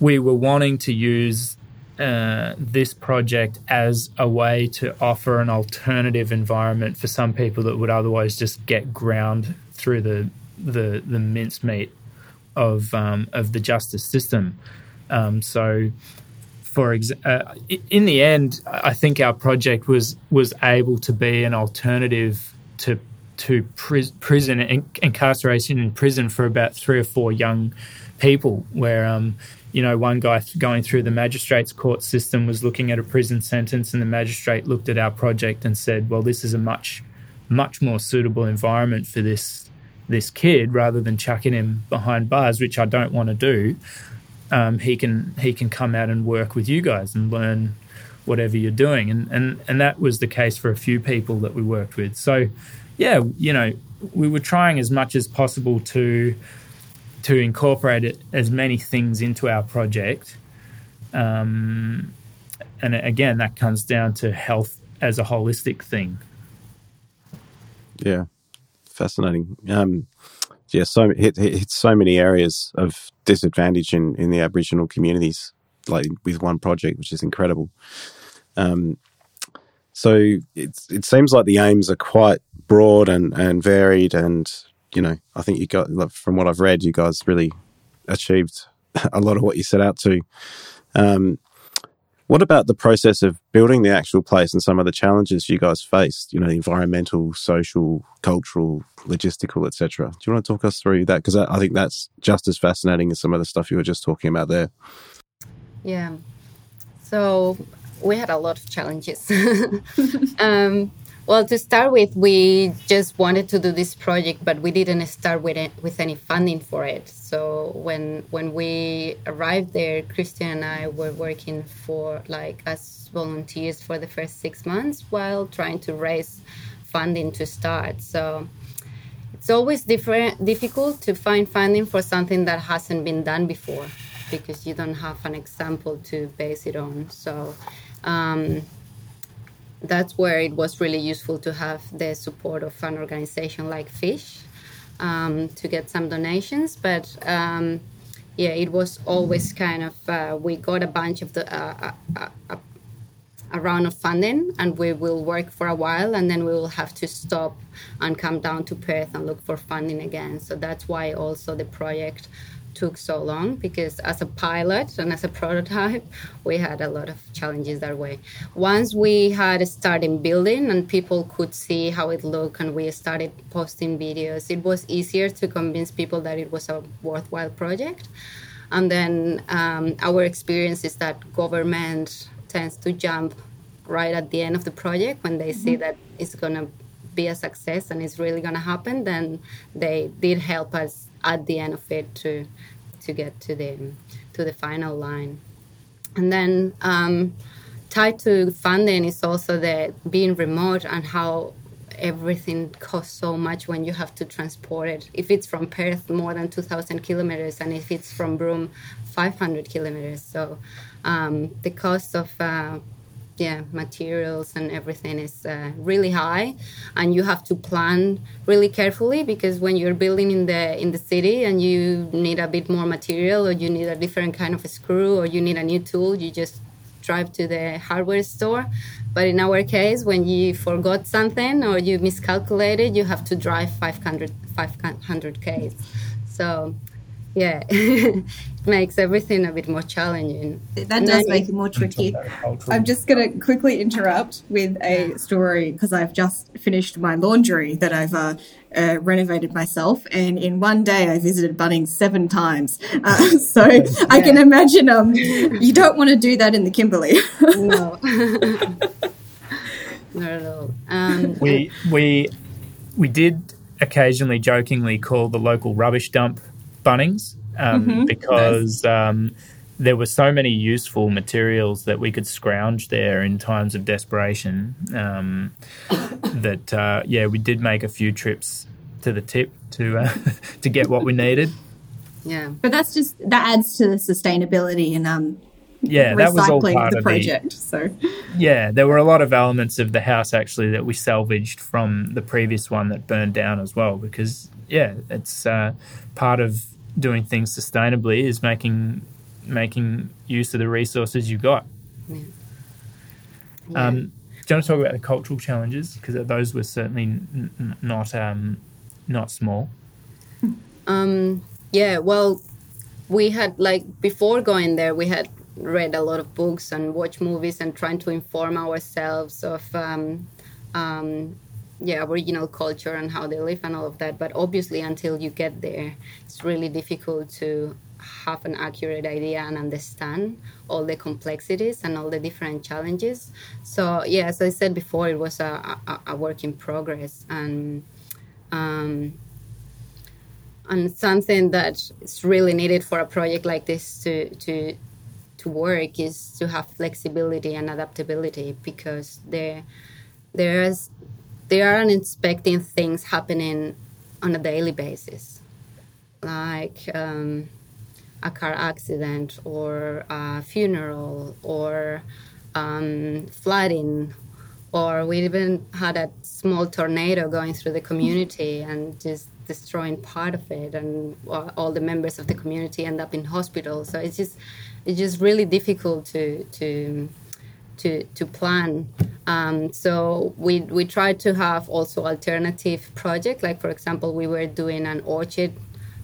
we were wanting to use uh, this project as a way to offer an alternative environment for some people that would otherwise just get ground through the the, the mincemeat of um, of the justice system. Um, so, for ex- uh, in the end, I think our project was was able to be an alternative to to pri- prison incarceration in prison for about three or four young people, where um, you know, one guy going through the magistrates court system was looking at a prison sentence, and the magistrate looked at our project and said, "Well, this is a much, much more suitable environment for this this kid rather than chucking him behind bars, which I don't want to do." um, he can he can come out and work with you guys and learn whatever you're doing. And and and that was the case for a few people that we worked with. So yeah, you know, we were trying as much as possible to to incorporate it, as many things into our project. Um, and again, that comes down to health as a holistic thing. Yeah, fascinating. Um, yeah, so it hits so many areas of disadvantage in in the Aboriginal communities, like with one project, which is incredible. Um, so it it seems like the aims are quite broad and and varied, and you know, I think you got from what I've read, you guys really achieved a lot of what you set out to. Um, what about the process of building the actual place and some of the challenges you guys faced? You know, environmental, social, cultural, logistical, etc. Do you want to talk us through that? Because I, think that's just as fascinating as some of the stuff you were just talking about there. Yeah. So we had a lot of challenges. um, well, to start with, we just wanted to do this project, but we didn't start with it, with any funding for it. So when when we arrived there, Kristian and I were working for like as volunteers for the first six months while trying to raise funding to start. So it's always different, difficult to find funding for something that hasn't been done before because you don't have an example to base it on. So. Um, that's where it was really useful to have the support of an organization like FISH um, to get some donations. But um, yeah, it was always kind of uh, we got a bunch of the uh, uh, uh, a round of funding, and we will work for a while, and then we will have to stop and come down to Perth and look for funding again. So that's why also the project took so long because as a pilot and as a prototype we had a lot of challenges that way once we had started building and people could see how it looked and we started posting videos it was easier to convince people that it was a worthwhile project and then um, our experience is that government tends to jump right at the end of the project when they mm-hmm. see that it's going to be a success and it's really going to happen then they did help us at the end of it to to get to the to the final line. And then um, tied to funding is also the being remote and how everything costs so much when you have to transport it. If it's from Perth, more than 2,000 kilometers, and if it's from Broome, 500 kilometers. So um, the cost of uh, yeah materials and everything is uh, really high and you have to plan really carefully because when you're building in the in the city and you need a bit more material or you need a different kind of screw or you need a new tool you just drive to the hardware store. But in our case when you forgot something or you miscalculated you have to drive 500 500 k's. So yeah. It makes everything a bit more challenging. That does make it more tricky. I'm just going to quickly interrupt with a story because i've just finished my laundry that i've uh, uh, renovated myself and in one day i visited bunnings seven times. Uh, so yeah. i can imagine um, you don't want to do that in the kimberley. No. Not at all. Um, we we we did occasionally jokingly call the local rubbish dump Bunnings um, mm-hmm. because um, there were so many useful materials that we could scrounge there in times of desperation. Um, that uh, yeah, we did make a few trips to the tip to uh, to get what we needed. Yeah, but that's just that adds to the sustainability and um. Yeah, that was all part the of project. The, so yeah, there were a lot of elements of the house actually that we salvaged from the previous one that burned down as well because yeah, it's uh, part of doing things sustainably is making making use of the resources you've got. Yeah. Yeah. Um, do you want to talk about the cultural challenges because those were certainly n- n- not um, not small. Um, yeah, well, we had like before going there, we had read a lot of books and watched movies and trying to inform ourselves of um, um, yeah aboriginal culture and how they live and all of that. But obviously until you get there it's really difficult to have an accurate idea and understand all the complexities and all the different challenges. So yeah as i said before it was a, a, a work in progress. And um, and something that is really needed for a project like this to to to work is to have flexibility and adaptability because there there's there aren't unexpected things happening on a daily basis. Like um, a car accident or a funeral or um, flooding or we even had a small tornado going through the community and just destroying part of it and all the members of the community end up in hospital. So it's just it's just really difficult to to to to plan um, so we we tried to have also alternative project like for example we were doing an orchard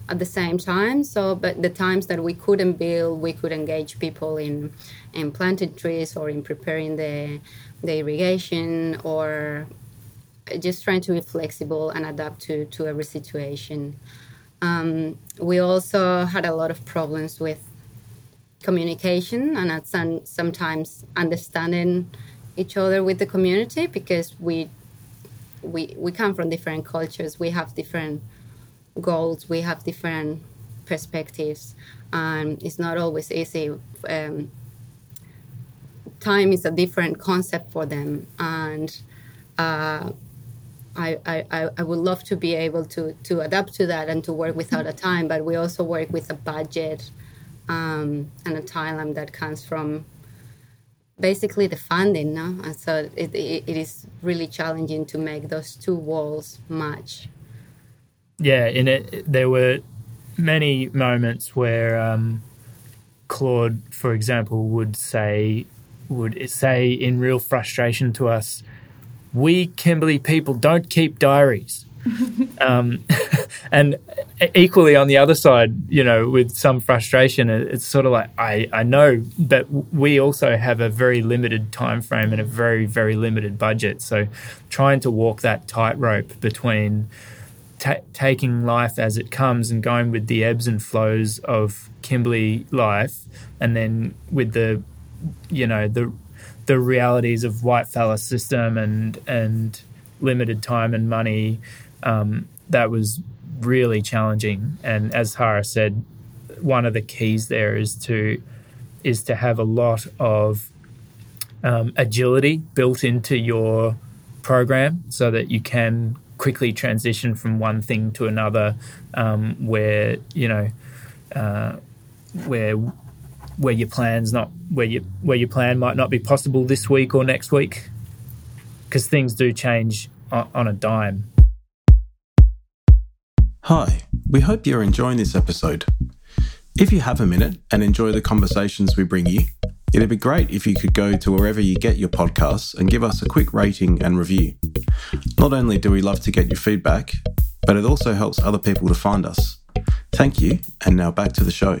at the same time so but the times that we couldn't build we could engage people in in planting trees or in preparing the the irrigation or just trying to be flexible and adapt to, to every situation. Um, we also had a lot of problems with communication and at some, sometimes understanding each other with the community because we we we come from different cultures. We have different goals. We have different perspectives. And it's not always easy um, time is a different concept for them. And uh, I, I, I would love to be able to, to adapt to that and to work without a time, but we also work with a budget um, and a time that comes from basically the funding. No? And so it, it, it is really challenging to make those two walls match. Yeah, in it, there were many moments where um, Claude, for example, would say, would say in real frustration to us, we Kimberley people don't keep diaries. um, and equally on the other side, you know, with some frustration, it's sort of like I, I know, but we also have a very limited time frame and a very very limited budget. So, trying to walk that tightrope between ta- taking life as it comes and going with the ebbs and flows of Kimberley life, and then with the, you know, the the realities of white fella system and and limited time and money, um, that was really challenging. And as Jara said, one of the keys there is to is to have a lot of um, agility built into your program so that you can quickly transition from one thing to another um, where you know uh, where where your plans not where you where your plan might not be possible this week or next week because things do change on, on a dime. Hi, we hope you're enjoying this episode. If you have a minute and enjoy the conversations we bring you, it'd be great if you could go to wherever you get your podcasts and give us a quick rating and review. Not only do we love to get your feedback, but it also helps other people to find us. Thank you, and now back to the show.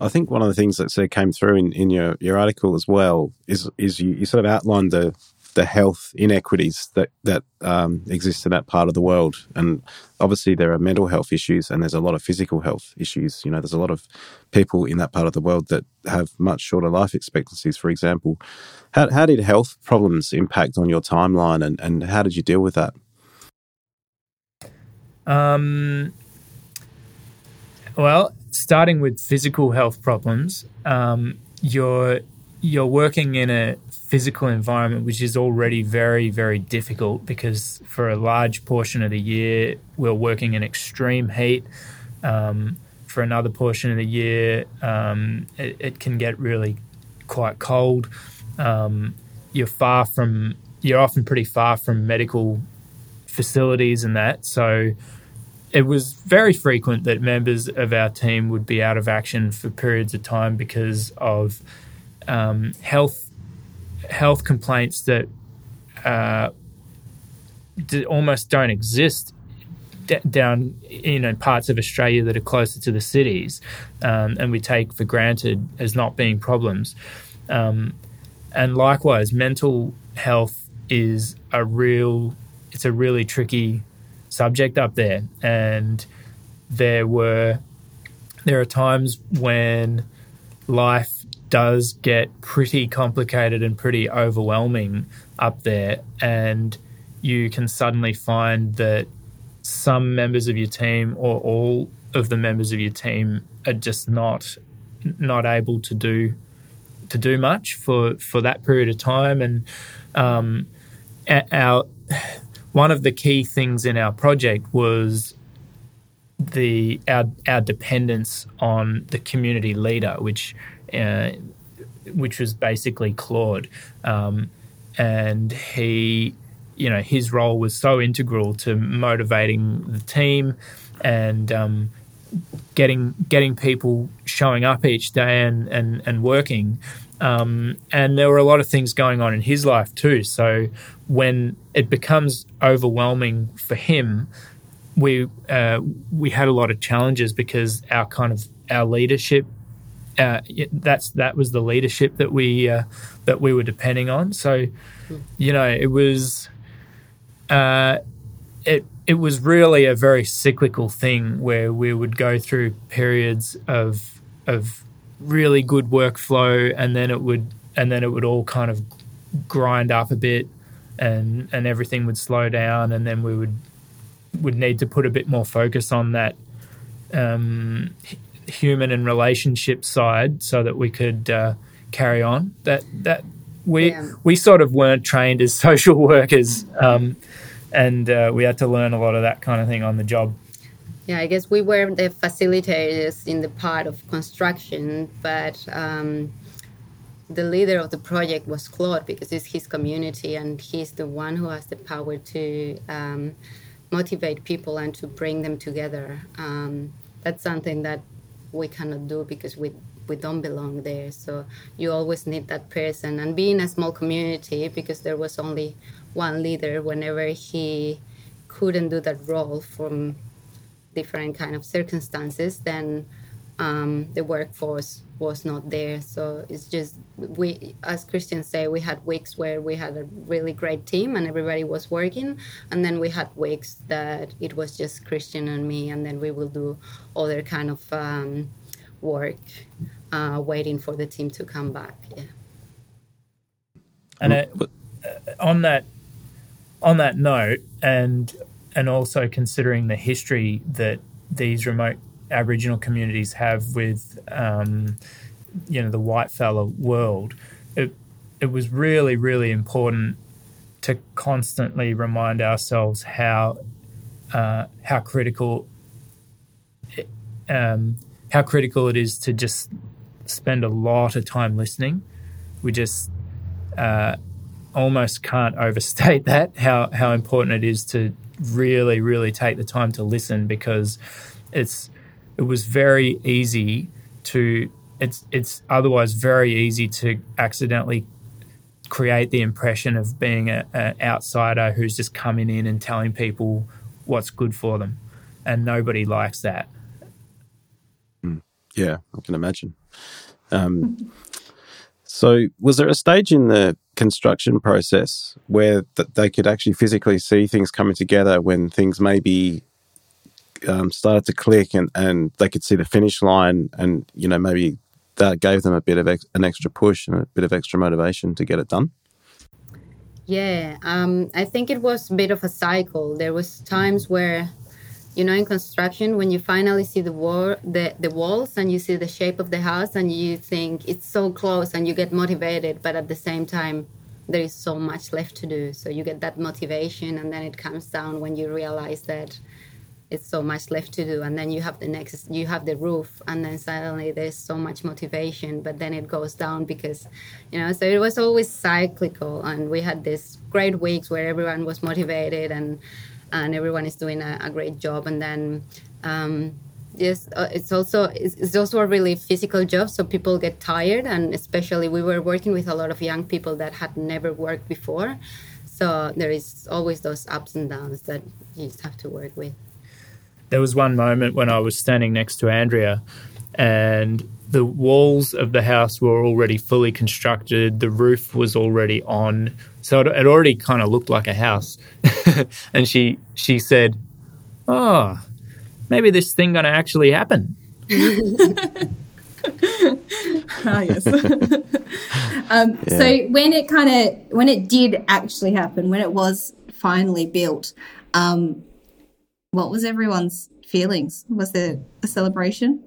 I think one of the things that sort of came through in, in your, your article as well is is you, you sort of outlined the the health inequities that that um, exist in that part of the world, and obviously there are mental health issues and there's a lot of physical health issues. You know, there's a lot of people in that part of the world that have much shorter life expectancies. For example, how how did health problems impact on your timeline, and and how did you deal with that? Um. Well, starting with physical health problems, um, you're you're working in a physical environment which is already very very difficult because for a large portion of the year we're working in extreme heat. Um, for another portion of the year, um, it, it, can get really quite cold. Um, you're far from you're often pretty far from medical facilities and that so it was very frequent that members of our team would be out of action for periods of time because of um, health health complaints that uh, d- almost don't exist d- down you know parts of Australia that are closer to the cities, um, and we take for granted as not being problems. Um, and likewise, mental health is a real it's a really tricky subject up there, and there were there are times when life does get pretty complicated and pretty overwhelming up there, and you can suddenly find that some members of your team or all of the members of your team are just not not able to do to do much for for that period of time. And um, our one of the key things in our project was the our our dependence on the community leader which uh, which was basically Claude um, and he you know his role was so integral to motivating the team and um, getting getting people showing up each day and and, and working. Um, and there were a lot of things going on in his life too. So when it becomes overwhelming for him, we uh, we had a lot of challenges because our kind of our leadership. Uh, that's that was the leadership that we uh, that we were depending on. So, you know, it was uh, it it was really a very cyclical thing where we would go through periods of of really good workflow and then it would and then it would all kind of grind up a bit and and everything would slow down and then we would would need to put a bit more focus on that um, human and relationship side so that we could uh, carry on that that we yeah. we sort of weren't trained as social workers um, and uh, we had to learn a lot of that kind of thing on the job. Yeah, I guess we were the facilitators in the part of construction, but um, the leader of the project was Claude because it's his community and he's the one who has the power to um, motivate people and to bring them together. Um, that's something that we cannot do because we we don't belong there. So you always need that person. And being a small community, because there was only one leader whenever he couldn't do that role from different kind of circumstances then um, the workforce was not there. So it's just we as christians say we had weeks where we had a really great team and everybody was working. And then we had weeks that it was just Kristian and me and then we will do other kind of um, work uh, waiting for the team to come back. Yeah. And uh, on that on that note, and and also considering the history that these remote Aboriginal communities have with, um, you know, the whitefella world, it it was really really important to constantly remind ourselves how uh, how critical it, um, how critical it is to just spend a lot of time listening. We just uh, almost can't overstate that how how important it is to really really take the time to listen because it's it was very easy to it's it's otherwise very easy to accidentally create the impression of being an outsider who's just coming in and telling people what's good for them. And nobody likes that. Hmm. yeah i can imagine. Um, so was there a stage in the construction process where th- they could actually physically see things coming together when things maybe um, started to click and, and they could see the finish line and you know maybe that gave them a bit of ex- an extra push and a bit of extra motivation to get it done. Yeah um, i think it was a bit of a cycle. There was times where you know in construction when you finally see the wall the, the walls and you see the shape of the house and you think it's so close and you get motivated but at the same time there is so much left to do. So you get that motivation and then it comes down when you realize that it's so much left to do and then you have the next you have the roof and then suddenly there's so much motivation but then it goes down because you know so it was always cyclical and we had these great weeks where everyone was motivated and and everyone is doing a, a great job. And then um, yes, uh, it's also it's, it's, also a really physical job, so people get tired, and especially we were working with a lot of young people that had never worked before. So there is always those ups and downs that you just have to work with. There was one moment when I was standing next to Andrea, and the walls of the house were already fully constructed. The roof was already on, so it, it already kind of looked like a house. and she she said, "Oh, maybe this thing going to actually happen." ah, yes. um, yeah. So when it kind of when it did actually happen, when it was finally built, um, what was everyone's feelings? Was there a celebration?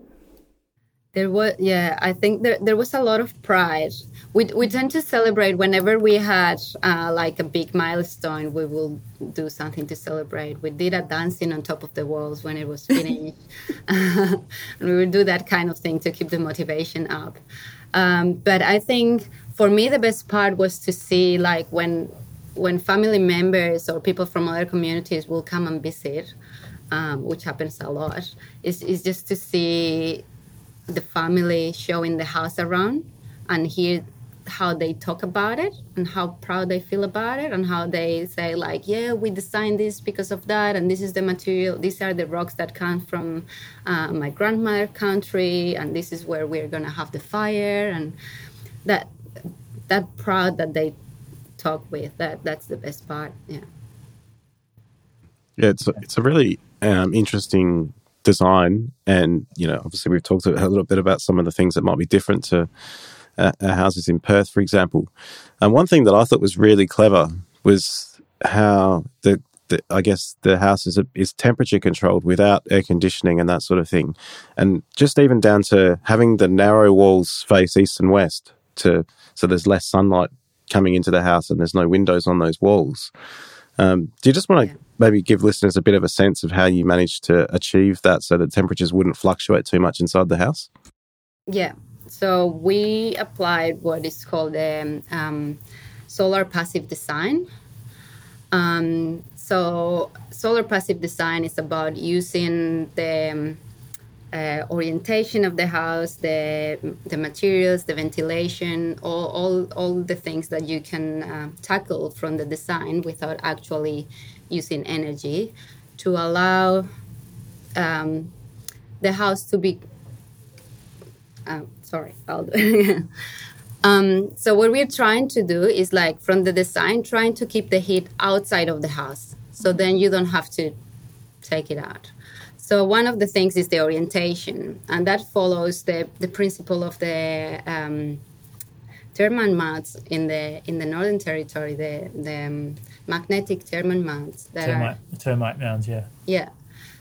There was, yeah, I think there, there was a lot of pride. We, we tend to celebrate whenever we had uh, like a big milestone, we will do something to celebrate. We did a dancing on top of the walls when it was finished. and we would do that kind of thing to keep the motivation up. Um, but I think for me, the best part was to see like when when family members or people from other communities will come and visit, um, which happens a lot, is, is just to see the family showing the house around and hear how they talk about it and how proud they feel about it and how they say like yeah we designed this because of that and this is the material these are the rocks that come from uh, my grandmother country and this is where we're gonna have the fire and that that proud that they talk with that that's the best part yeah. Yeah it's it's a really um, interesting design, and you know, obviously we've talked a little bit about some of the things that might be different to uh, houses in Perth, for example. And one thing that I thought was really clever was how the, the I guess the house is, is temperature controlled without air conditioning and that sort of thing, and just even down to having the narrow walls face east and west to so there's less sunlight coming into the house and there's no windows on those walls. Um, do you just want to yeah. Maybe give listeners a bit of a sense of how you managed to achieve that so that temperatures wouldn't fluctuate too much inside the house? Yeah. So we applied what is called the um, solar passive design. Um, so solar passive design is about using the um, uh, orientation of the house, the the materials, the ventilation, all all, all the things that you can uh, tackle from the design without actually using energy, to allow um, the house to be. Uh, sorry, I'll do. um, so what we're trying to do is like from the design, trying to keep the heat outside of the house, so then you don't have to take it out. So one of the things is the orientation, and that follows the, the principle of the um, termite mounds in the in the Northern Territory, the the um, magnetic termite mounds. That termite, are, termite mounds, yeah. Yeah.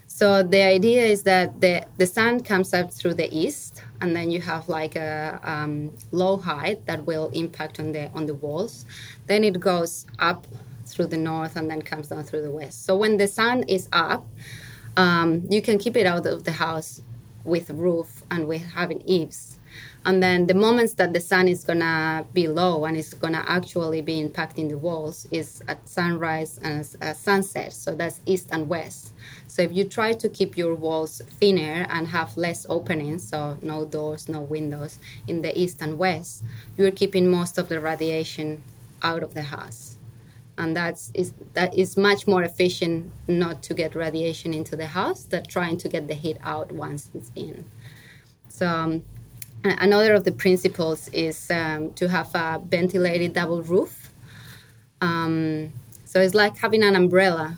So the idea is that the the sun comes up through the east, and then you have like a um, low height that will impact on the on the walls. Then it goes up through the north and then comes down through the west. So when the sun is up um, you can keep it out of the house with roof and with having eaves. And then the moments that the sun is gonna be low and it's gonna actually be impacting the walls is at sunrise and at sunset. So that's east and west. So if you try to keep your walls thinner and have less openings, so no doors, no windows in the east and west, you're keeping most of the radiation out of the house and that's is that is much more efficient not to get radiation into the house than trying to get the heat out once it's in. So um, another of the principles is um, to have a ventilated double roof. Um, so it's like having an umbrella.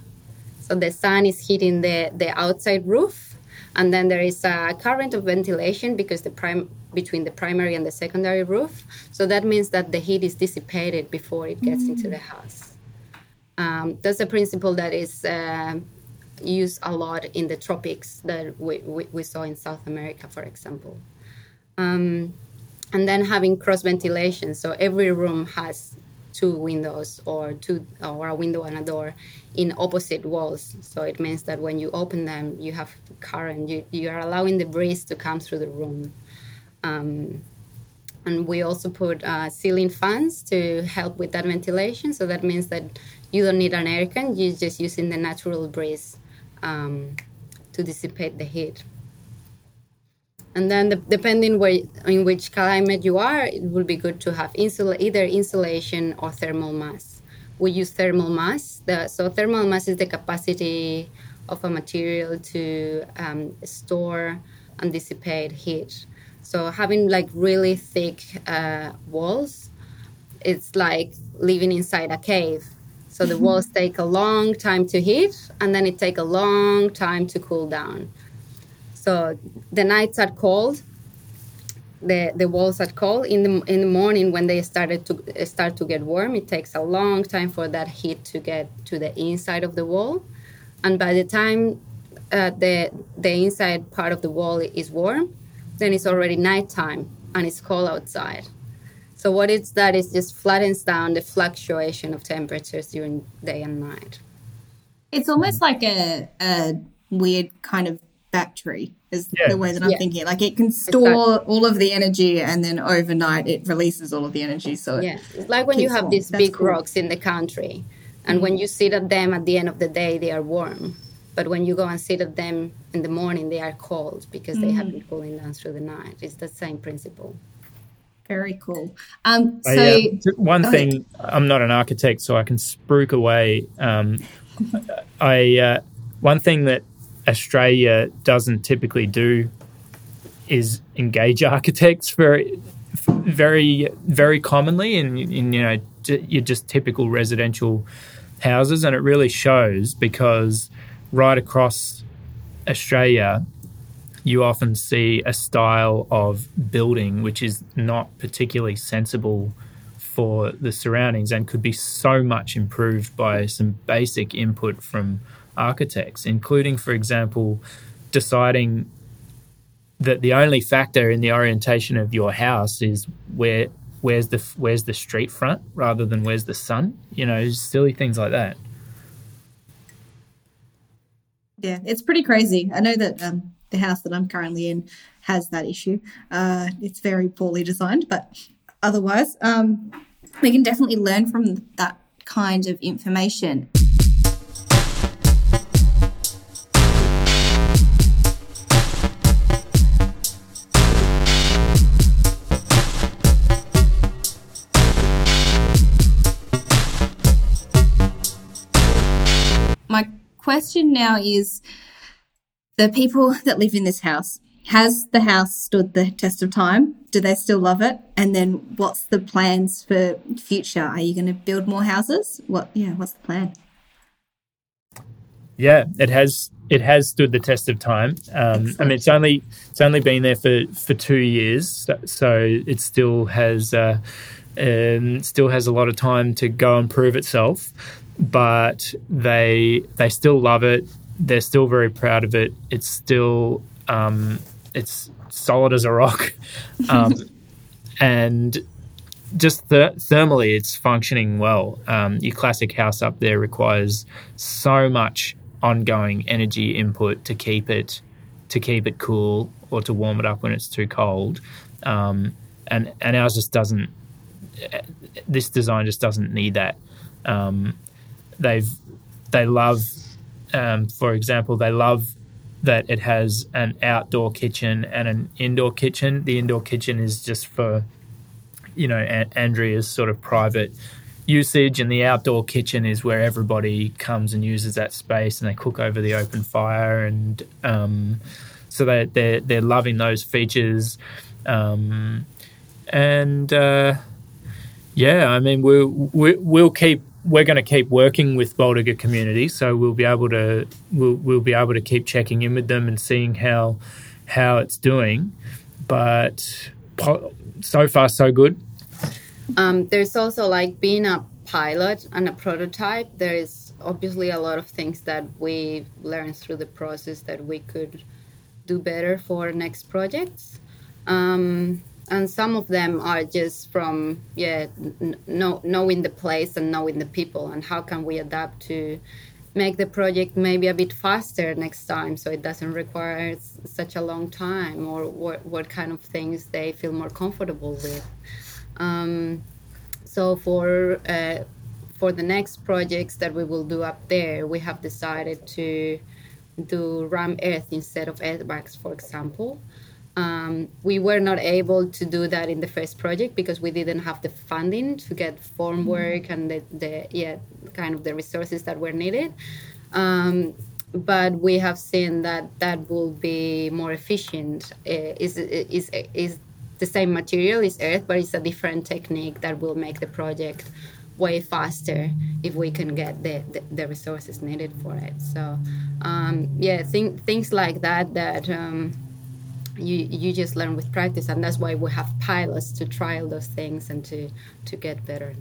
So the sun is hitting the, the outside roof, and then there is a current of ventilation because the prime between the primary and the secondary roof. So that means that the heat is dissipated before it gets mm. into the house. Um, that's a principle that is uh, used a lot in the tropics that we, we, we saw in South America, for example. Um, and then having cross ventilation, so every room has two windows or two or a window and a door in opposite walls. So it means that when you open them, you have current. You you are allowing the breeze to come through the room. Um, and we also put uh, ceiling fans to help with that ventilation. So that means that you don't need an aircon, you're just using the natural breeze um, to dissipate the heat. And then, the, depending where in which climate you are, it would be good to have insul- either insulation or thermal mass. We use thermal mass. The, so thermal mass is the capacity of a material to um, store and dissipate heat. So having like really thick uh, walls, it's like living inside a cave so the walls take a long time to heat and then it take a long time to cool down. So the nights are cold. The, the walls are cold in the in the morning when they started to start to get warm. It takes a long time for that heat to get to the inside of the wall, and by the time uh, the the inside part of the wall is warm, then it's already nighttime and it's cold outside. So what it's that is just flattens down the fluctuation of temperatures during day and night. It's almost like a, a weird kind of battery is yeah. the way that I'm yeah. thinking. Like it can store exactly. all of the energy and then overnight it releases all of the energy. So yeah, it's like when you have warm. these That's big cool. rocks in the country, and mm-hmm. when you sit at them at the end of the day, they are warm. But when you go and sit at them in the morning, they are cold because mm-hmm. they have been cooling down through the night. It's the same principle. Very cool. Um, so I, uh, one thing, I'm not an architect, so I can spruik away. Um, I uh, one thing that Australia doesn't typically do is engage architects very, very, very commonly in, in you know your just typical residential houses, and it really shows because right across Australia, you often see a style of building which is not particularly sensible for the surroundings and could be so much improved by some basic input from architects, including, for example, deciding that the only factor in the orientation of your house is where where's the where's the street front rather than where's the sun. You know, silly things like that. Yeah, it's pretty crazy. I know that um, the house that I'm currently in has that issue. Uh, it's very poorly designed, but otherwise, um, we can definitely learn from that kind of information. Question now is the people that live in this house, has the house stood the test of time? Do they still love it? And then what's the plans for future? Are you going to build more houses? What yeah, what's the plan? Yeah, it has it has stood the test of time. Um, I mean, it's only it's only been there for, for two years, so, so it still has uh, um, still has a lot of time to go and prove itself but they they still love it. They're still very proud of it. It's still um, it's solid as a rock, um, and just th- thermally, it's functioning well. Um, your classic house up there requires so much ongoing energy input to keep it to keep it cool or to warm it up when it's too cold, um, and and ours just doesn't. This design just doesn't need that. Um, they've they love, um, for example, they love that it has an outdoor kitchen and an indoor kitchen. The indoor kitchen is just for, you know, a- Andrea's sort of private usage, and the outdoor kitchen is where everybody comes and uses that space, and they cook over the open fire, and um, so they they're they're loving those features, um, and uh, yeah, I mean we'll we'll keep we're going to keep working with Bawoorrooga community, so we'll be able to we'll, we'll be able to keep checking in with them and seeing how how it's doing. But so far, so good. Um, there's also like being a pilot and a prototype. There is obviously a lot of things that we learned through the process that we could do better for next projects. Um, and some of them are just from yeah know, knowing the place and knowing the people and how can we adapt to make the project maybe a bit faster next time so it doesn't require such a long time or what, what kind of things they feel more comfortable with. Um, so for uh, for the next projects that we will do up there we have decided to do rammed earth instead of earthbags for example um, we were not able to do that in the first project because we didn't have the funding to get form work and the, the yeah kind of the resources that were needed. Um, but we have seen that that will be more efficient. Uh, is is is the same material is earth, but it's a different technique that will make the project way faster if we can get the, the, the resources needed for it. So um, yeah, think, things like that that. You you just learn with practice and that's why we have pilots to trial those things and to to get better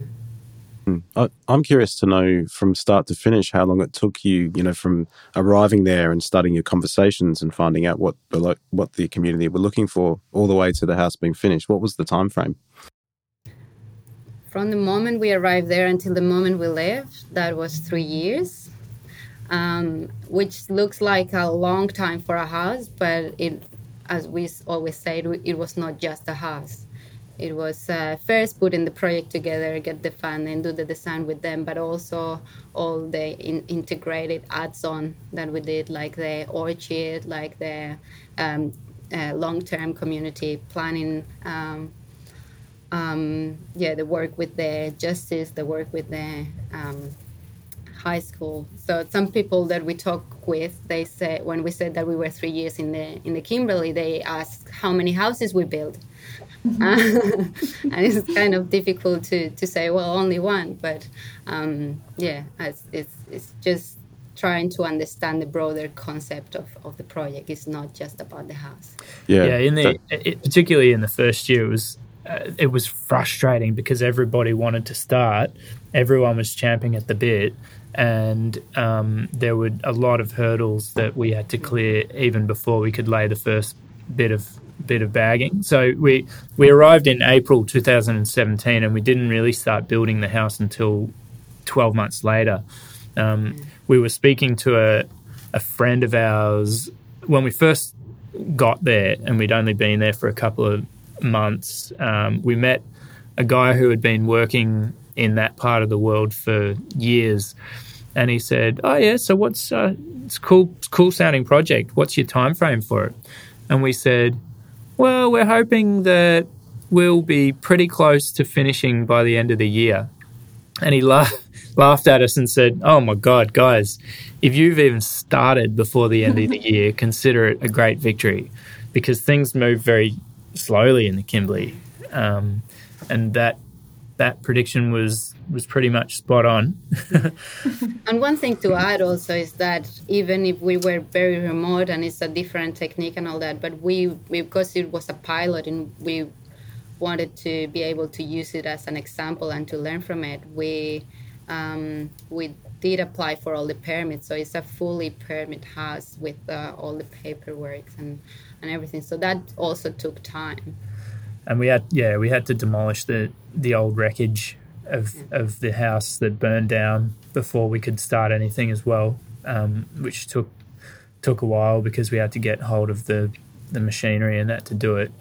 I, I'm curious to know from start to finish how long it took you, you know, from arriving there and starting your conversations and finding out what the what the community were looking for, all the way to the house being finished. What was the time frame? From the moment we arrived there until the moment we left, that was three years, um, which looks like a long time for a house, but it, as we always say, it was not just a house it was uh, first putting the project together, get the funding, do the design with them, but also all the in- integrated ads-on that we did, like the orchard, like the um, uh, long-term community planning. Um, um, yeah, the work with the justice, the work with the um, high school. So some people that we talk with, they say when we said that we were three years in the in the Kimberley, they ask how many houses we built and it's kind of difficult to, to say, well, only one. But um, yeah, it's, it's, it's just trying to understand the broader concept of, of the project. It's not just about the house. Yeah, yeah. In the it, particularly in the first year, it was uh, it was frustrating because everybody wanted to start, everyone was champing at the bit, and um, there were a lot of hurdles that we had to clear even before we could lay the first bit of bit of bagging. So we we arrived in April 2017, and we didn't really start building the house until 12 months later. Um, we were speaking to a a friend of ours when we first got there, and we'd only been there for a couple of months. Um, we met a guy who had been working in that part of the world for years, and he said, "Oh yeah, so what's uh, it's cool, it's cool sounding project. What's your time frame for it?" And we said, well, we're hoping that we'll be pretty close to finishing by the end of the year. And he laughed, laughed at us and said, Oh my God, guys, if you've even started before the end of the year, consider it a great victory because things move very slowly in the Kimberley. Um, and that that prediction was was pretty much spot on. and one thing to add also is that even if we were very remote and it's a different technique and all that, but we, we because it was a pilot and we wanted to be able to use it as an example and to learn from it, we um, we did apply for all the permits. So it's a fully permit house with uh, all the paperwork and and everything. So that also took time. And we had yeah we had to demolish the the old wreckage of of the house that burned down before we could start anything as well, um, which took took a while because we had to get hold of the the machinery and that to do it.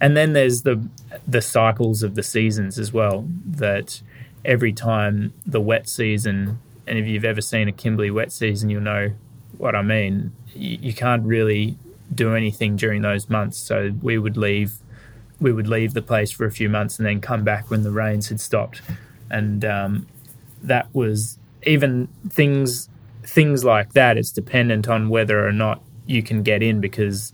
And then there's the the cycles of the seasons as well. That every time the wet season, and if you've ever seen a Kimberley wet season, you'll know what I mean. You, you can't really do anything during those months. So we would leave we would leave the place for a few months and then come back when the rains had stopped and um, that was even things things like that. It's dependent on whether or not you can get in because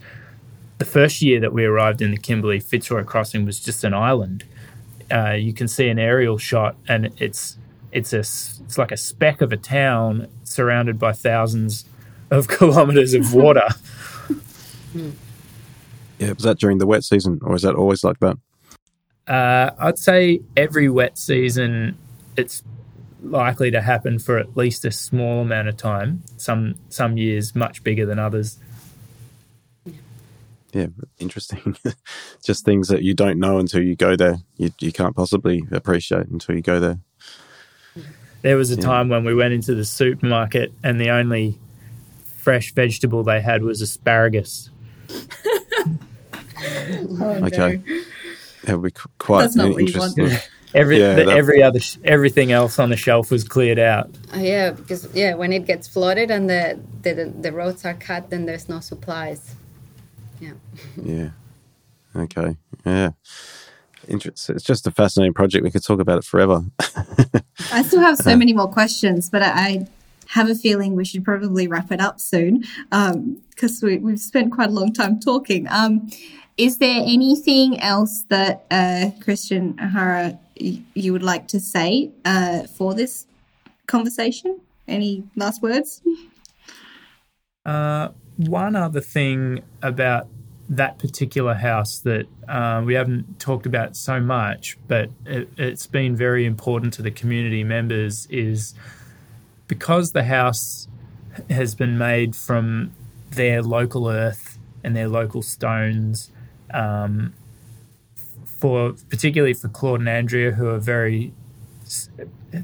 the first year that we arrived in the Kimberley, Fitzroy Crossing was just an island. Uh, you can see an aerial shot, and it's it's a it's like a speck of a town surrounded by thousands of kilometers of water. Yeah, was that during the wet season, or is that always like that? Uh, I'd say every wet season, it's likely to happen for at least a small amount of time. Some some years much bigger than others. Yeah, interesting. Just things that you don't know until you go there. You you can't possibly appreciate until you go there. There was a yeah. time when we went into the supermarket and the only fresh vegetable they had was asparagus. oh, okay. No it would be quite That's not interesting. Every yeah, the, every other everything else on the shelf was cleared out. Uh, yeah, because yeah, when it gets flooded and the, the the roads are cut, then there's no supplies. Yeah. Yeah. Okay. Yeah. Interesting. It's just a fascinating project. We could talk about it forever. I still have so many more questions, but I have a feeling we should probably wrap it up soon because um, we, have spent quite a long time talking. Um, is there anything else that uh, Kristian Jara you would like to say uh, for this conversation? Any last words? Uh, one other thing about that particular house that uh, we haven't talked about so much, but it, it's been very important to the community members is because the house has been made from their local earth and their local stones. Um, for particularly for Claude and Andrea, who are very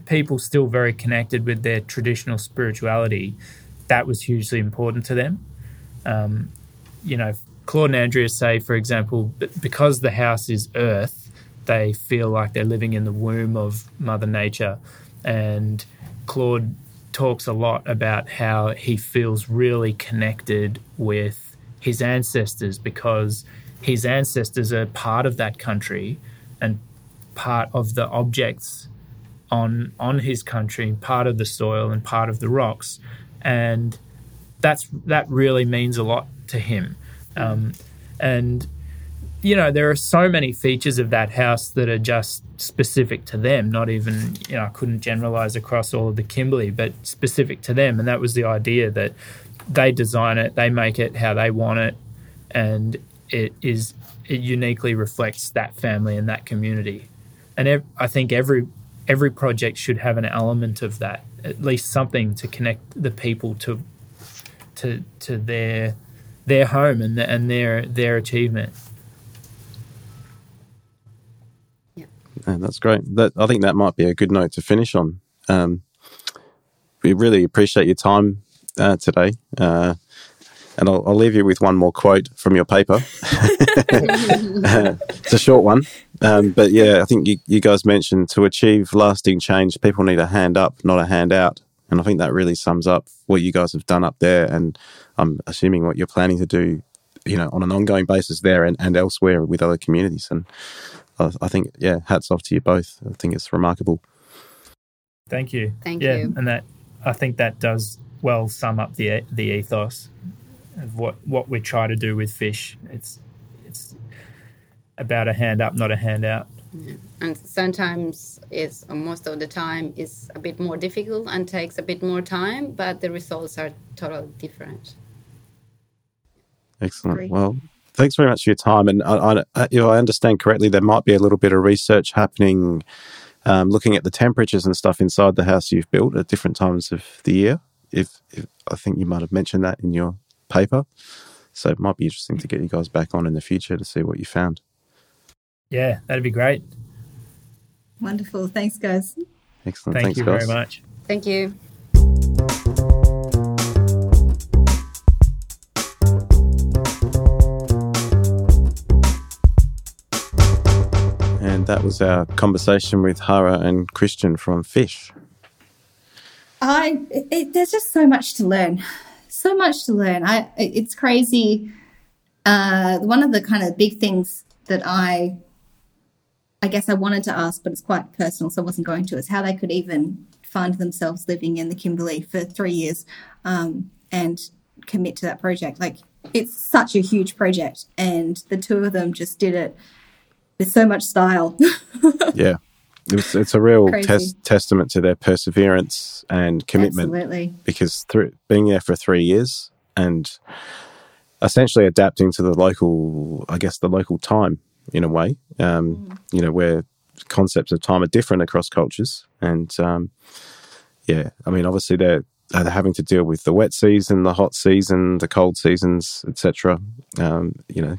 people still very connected with their traditional spirituality, that was hugely important to them. Um, you know, Claude and Andrea say, for example, because the house is earth, they feel like they're living in the womb of Mother Nature. And Claude talks a lot about how he feels really connected with his ancestors because his ancestors are part of that country and part of the objects on on his country, part of the soil and part of the rocks, and that's that really means a lot to him. Um, and you know there are so many features of that house that are just specific to them. Not even you know I couldn't generalize across all of the Kimberley, but specific to them. And that was the idea that they design it, they make it how they want it, and it is it uniquely reflects that family and that community. And ev- I think every every project should have an element of that, at least something to connect the people to to to their their home and the, and their their achievement. Yeah, that's great. That I think that might be a good note to finish on. Um, we really appreciate your time uh, today. Uh, and I'll, I'll, leave you with one more quote from your paper. it's a short one. Um, but yeah, I think you, you, guys mentioned to achieve lasting change, people need a hand up, not a hand out. And I think that really sums up what you guys have done up there. And I'm assuming what you're planning to do, you know, on an ongoing basis there and, and elsewhere with other communities. And I, I think, yeah, hats off to you both. I think it's remarkable. Thank you. Thank yeah, you. And that, I think that does well sum up the the ethos of what what we try to do with FISH. It's it's about a hand up, not a handout. Yeah. And sometimes it's most of the time is a bit more difficult and takes a bit more time, but the results are totally different. Excellent. Great. Well, thanks very much for your time. And I, I, if I understand correctly, there might be a little bit of research happening, um, looking at the temperatures and stuff inside the house you've built at different times of the year. If, if I think you might have mentioned that in your paper. So it might be interesting to get you guys back on in the future to see what you found. Yeah, that'd be great. Wonderful. Thanks, guys. Excellent. Thank Thanks, you guys. very much. Thank you. And that was our conversation with Jara and Kristian from FISH. I it, there's just so much to learn so much to learn. I it's crazy. Uh, one of the kind of big things that I, I guess I wanted to ask, but it's quite personal, so I wasn't going to, is how they could even find themselves living in the Kimberley for three years um, and commit to that project. Like it's such a huge project, and the two of them just did it with so much style. yeah. It's, it's a real tes- testament to their perseverance and commitment. Absolutely. Because through being there for three years and essentially adapting to the local, I guess, the local time in a way, um, mm. you know, where concepts of time are different across cultures. And um, yeah, I mean, obviously they're, they're having to deal with the wet season, the hot season, the cold seasons, etc. Um, you know,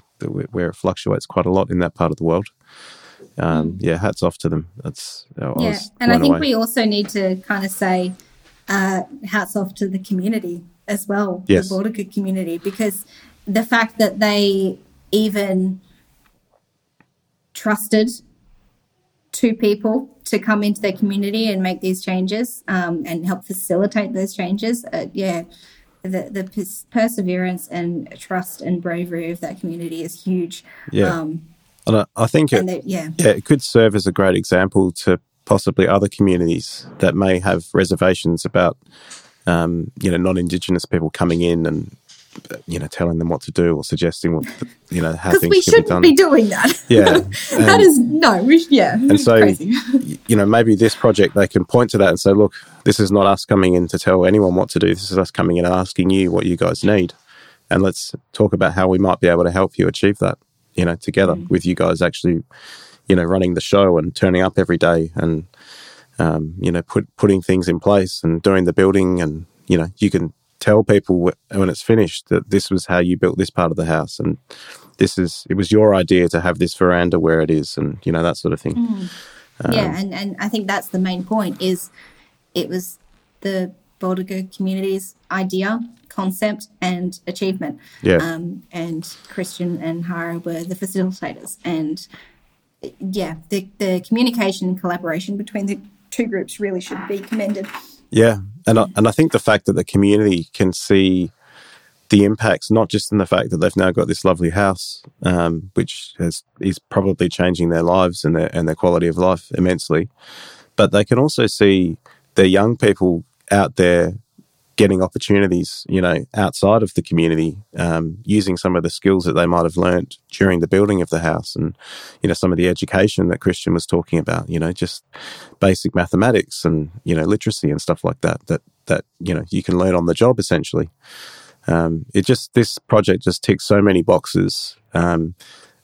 where it fluctuates quite a lot in that part of the world um, yeah, hats off to them. That's yeah, and I think away. we also need to kind of say uh, hats off to the community as well, yes. the Bawoorrooga community, because the fact that they even trusted two people to come into their community and make these changes um, and help facilitate those changes. Uh, yeah, the the perseverance and trust and bravery of that community is huge. Yeah. Um, and I, think it, they, yeah. yeah, it could serve as a great example to possibly other communities that may have reservations about, um, you know, non-Indigenous people coming in and you know, telling them what to do or suggesting what, you know, how things we should shouldn't be, be doing that. Yeah, that is no, we, yeah. And so, crazy. you know, maybe this project they can point to that and say, look, this is not us coming in to tell anyone what to do. This is us coming in and asking you what you guys need, and let's talk about how we might be able to help you achieve that. You know, together Mm. with you guys actually, you know, running the show and turning up every day and um, you know, put putting things in place and doing the building, and you know, you can tell people when it's finished that this was how you built this part of the house, and this is it was your idea to have this veranda where it is, and you know that sort of thing. Um, yeah, and, and I think that's the main point is it was the Bawoorrooga community's idea, concept, and achievement. Yeah. Um, and Kristian and Jara were the facilitators. And yeah, the, the communication and collaboration between the two groups really should be commended. Yeah, and I, and I think the fact that the community can see the impacts, not just in the fact that they've now got this lovely house, um, which has, is probably changing their lives and their and their quality of life immensely, but they can also see their young people out there getting opportunities, you know, outside of the community, um, using some of the skills that they might have learnt during the building of the house, and you know, some of the education that Kristian was talking about, you know, just basic mathematics and you know, literacy and stuff like that. That that you know, you can learn on the job essentially. Um, it just this project just ticks so many boxes, um,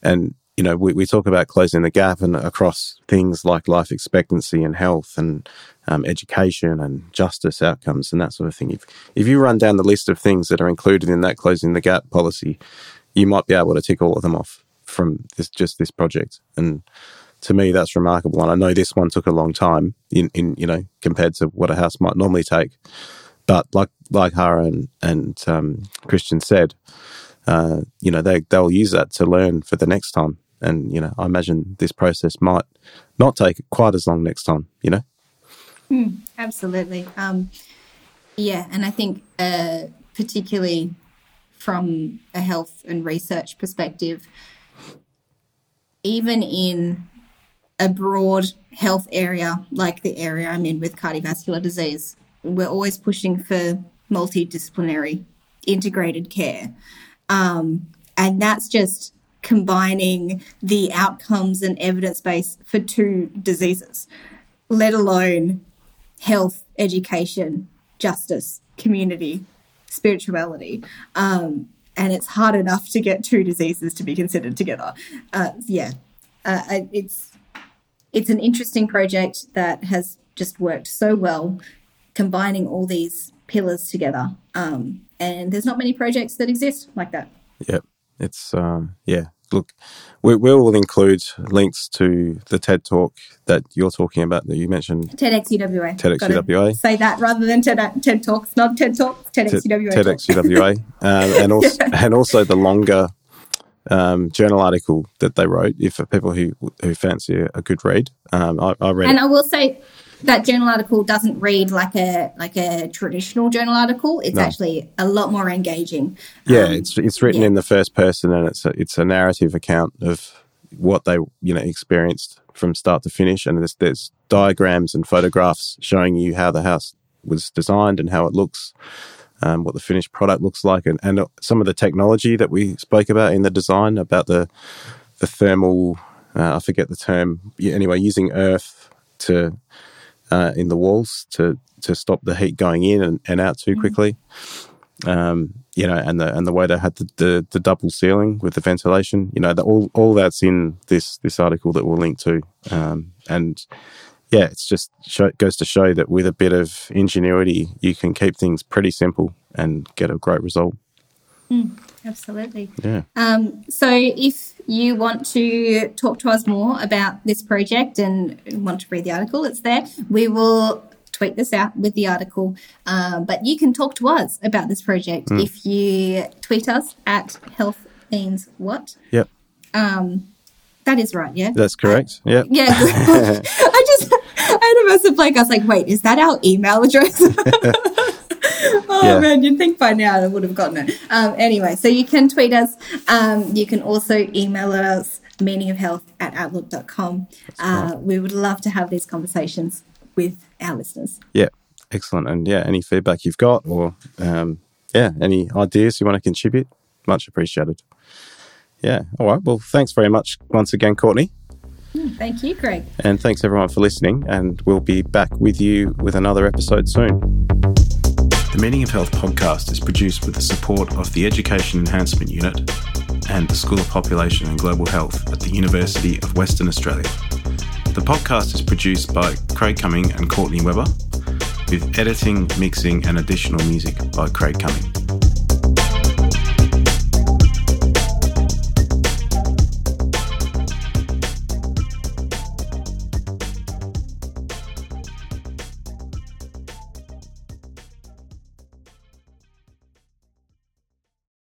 and you know, we, we talk about closing the gap and across things like life expectancy and health and um, education and justice outcomes and that sort of thing. If if you run down the list of things that are included in that closing the gap policy, you might be able to tick all of them off from this just this project. And to me, that's remarkable. And I know this one took a long time in, in you know compared to what a house might normally take. But like like Jara and, and um, Kristian said, uh, you know they they'll use that to learn for the next time. And you know, I imagine this process might not take quite as long next time. You know. Absolutely. Um, yeah, and I think uh, particularly from a health and research perspective, even in a broad health area like the area I'm in with cardiovascular disease, we're always pushing for multidisciplinary integrated care. Um, and that's just combining the outcomes and evidence base for two diseases, let alone health, education, justice, community, spirituality. Um, and it's hard enough to get two diseases to be considered together. Uh, yeah, uh, it's it's an interesting project that has just worked so well, combining all these pillars together. Um, and there's not many projects that exist like that. Yep. It's, um, yeah. Look, we, we will include links to the TED talk that you're talking about that you mentioned. TEDx UWA. TEDx UWA. Say that rather than TED, TED Talks. Not TED Talks, TEDx UWA. talk. UWA, um, and also and also the longer um, journal article that they wrote. If for people who who fancy a, a good read, um, I, I read. And. I will say that journal article doesn't read like a like a traditional journal article. It's No. actually a lot more engaging. Yeah, Um, it's it's written yeah. in the first person, and it's a, it's a narrative account of what they you know experienced from start to finish, and there's there's diagrams and photographs showing you how the house was designed and how it looks, um, what the finished product looks like, and and some of the technology that we spoke about in the design about the the thermal. Uh, I forget the term. Anyway, using earth to uh, in the walls to to stop the heat going in and, and out too quickly. Um, you know, and the and the way they had the, the, the double ceiling with the ventilation, you know, the, all all that's in this this article that we'll link to, um, and yeah, it's just show, goes to show that with a bit of ingenuity, you can keep things pretty simple and get a great result. Absolutely. Yeah, Um, so if you want to talk to us more about this project and want to read the article, it's there. We will tweet this out with the article. Um, but you can talk to us about this project if you tweet us at health means what. yep, That is right, yeah. that's correct. Yep, Yeah, I just I had a massive blank. I was like, wait, is that our email address? oh Yeah. man, you'd think by now I would have gotten it. Um, anyway, so you can tweet us. Um, you can also email us meaningofhealth at outlook.com. Uh, we would love to have these conversations with our listeners. yeah, excellent. And yeah, any feedback you've got, or um, yeah, any ideas you want to contribute, much appreciated. Yeah. All right. Well, thanks very much once again, Courtney. Thank you, Greg. And thanks everyone for listening. And we'll be back with you with another episode soon. The Meaning of Health podcast is produced with the support of the Education Enhancement Unit and the School of Population and Global Health at the University of Western Australia. The podcast is produced by Craig Cumming and Courtney Webber, with editing, mixing, and additional music by Craig Cumming.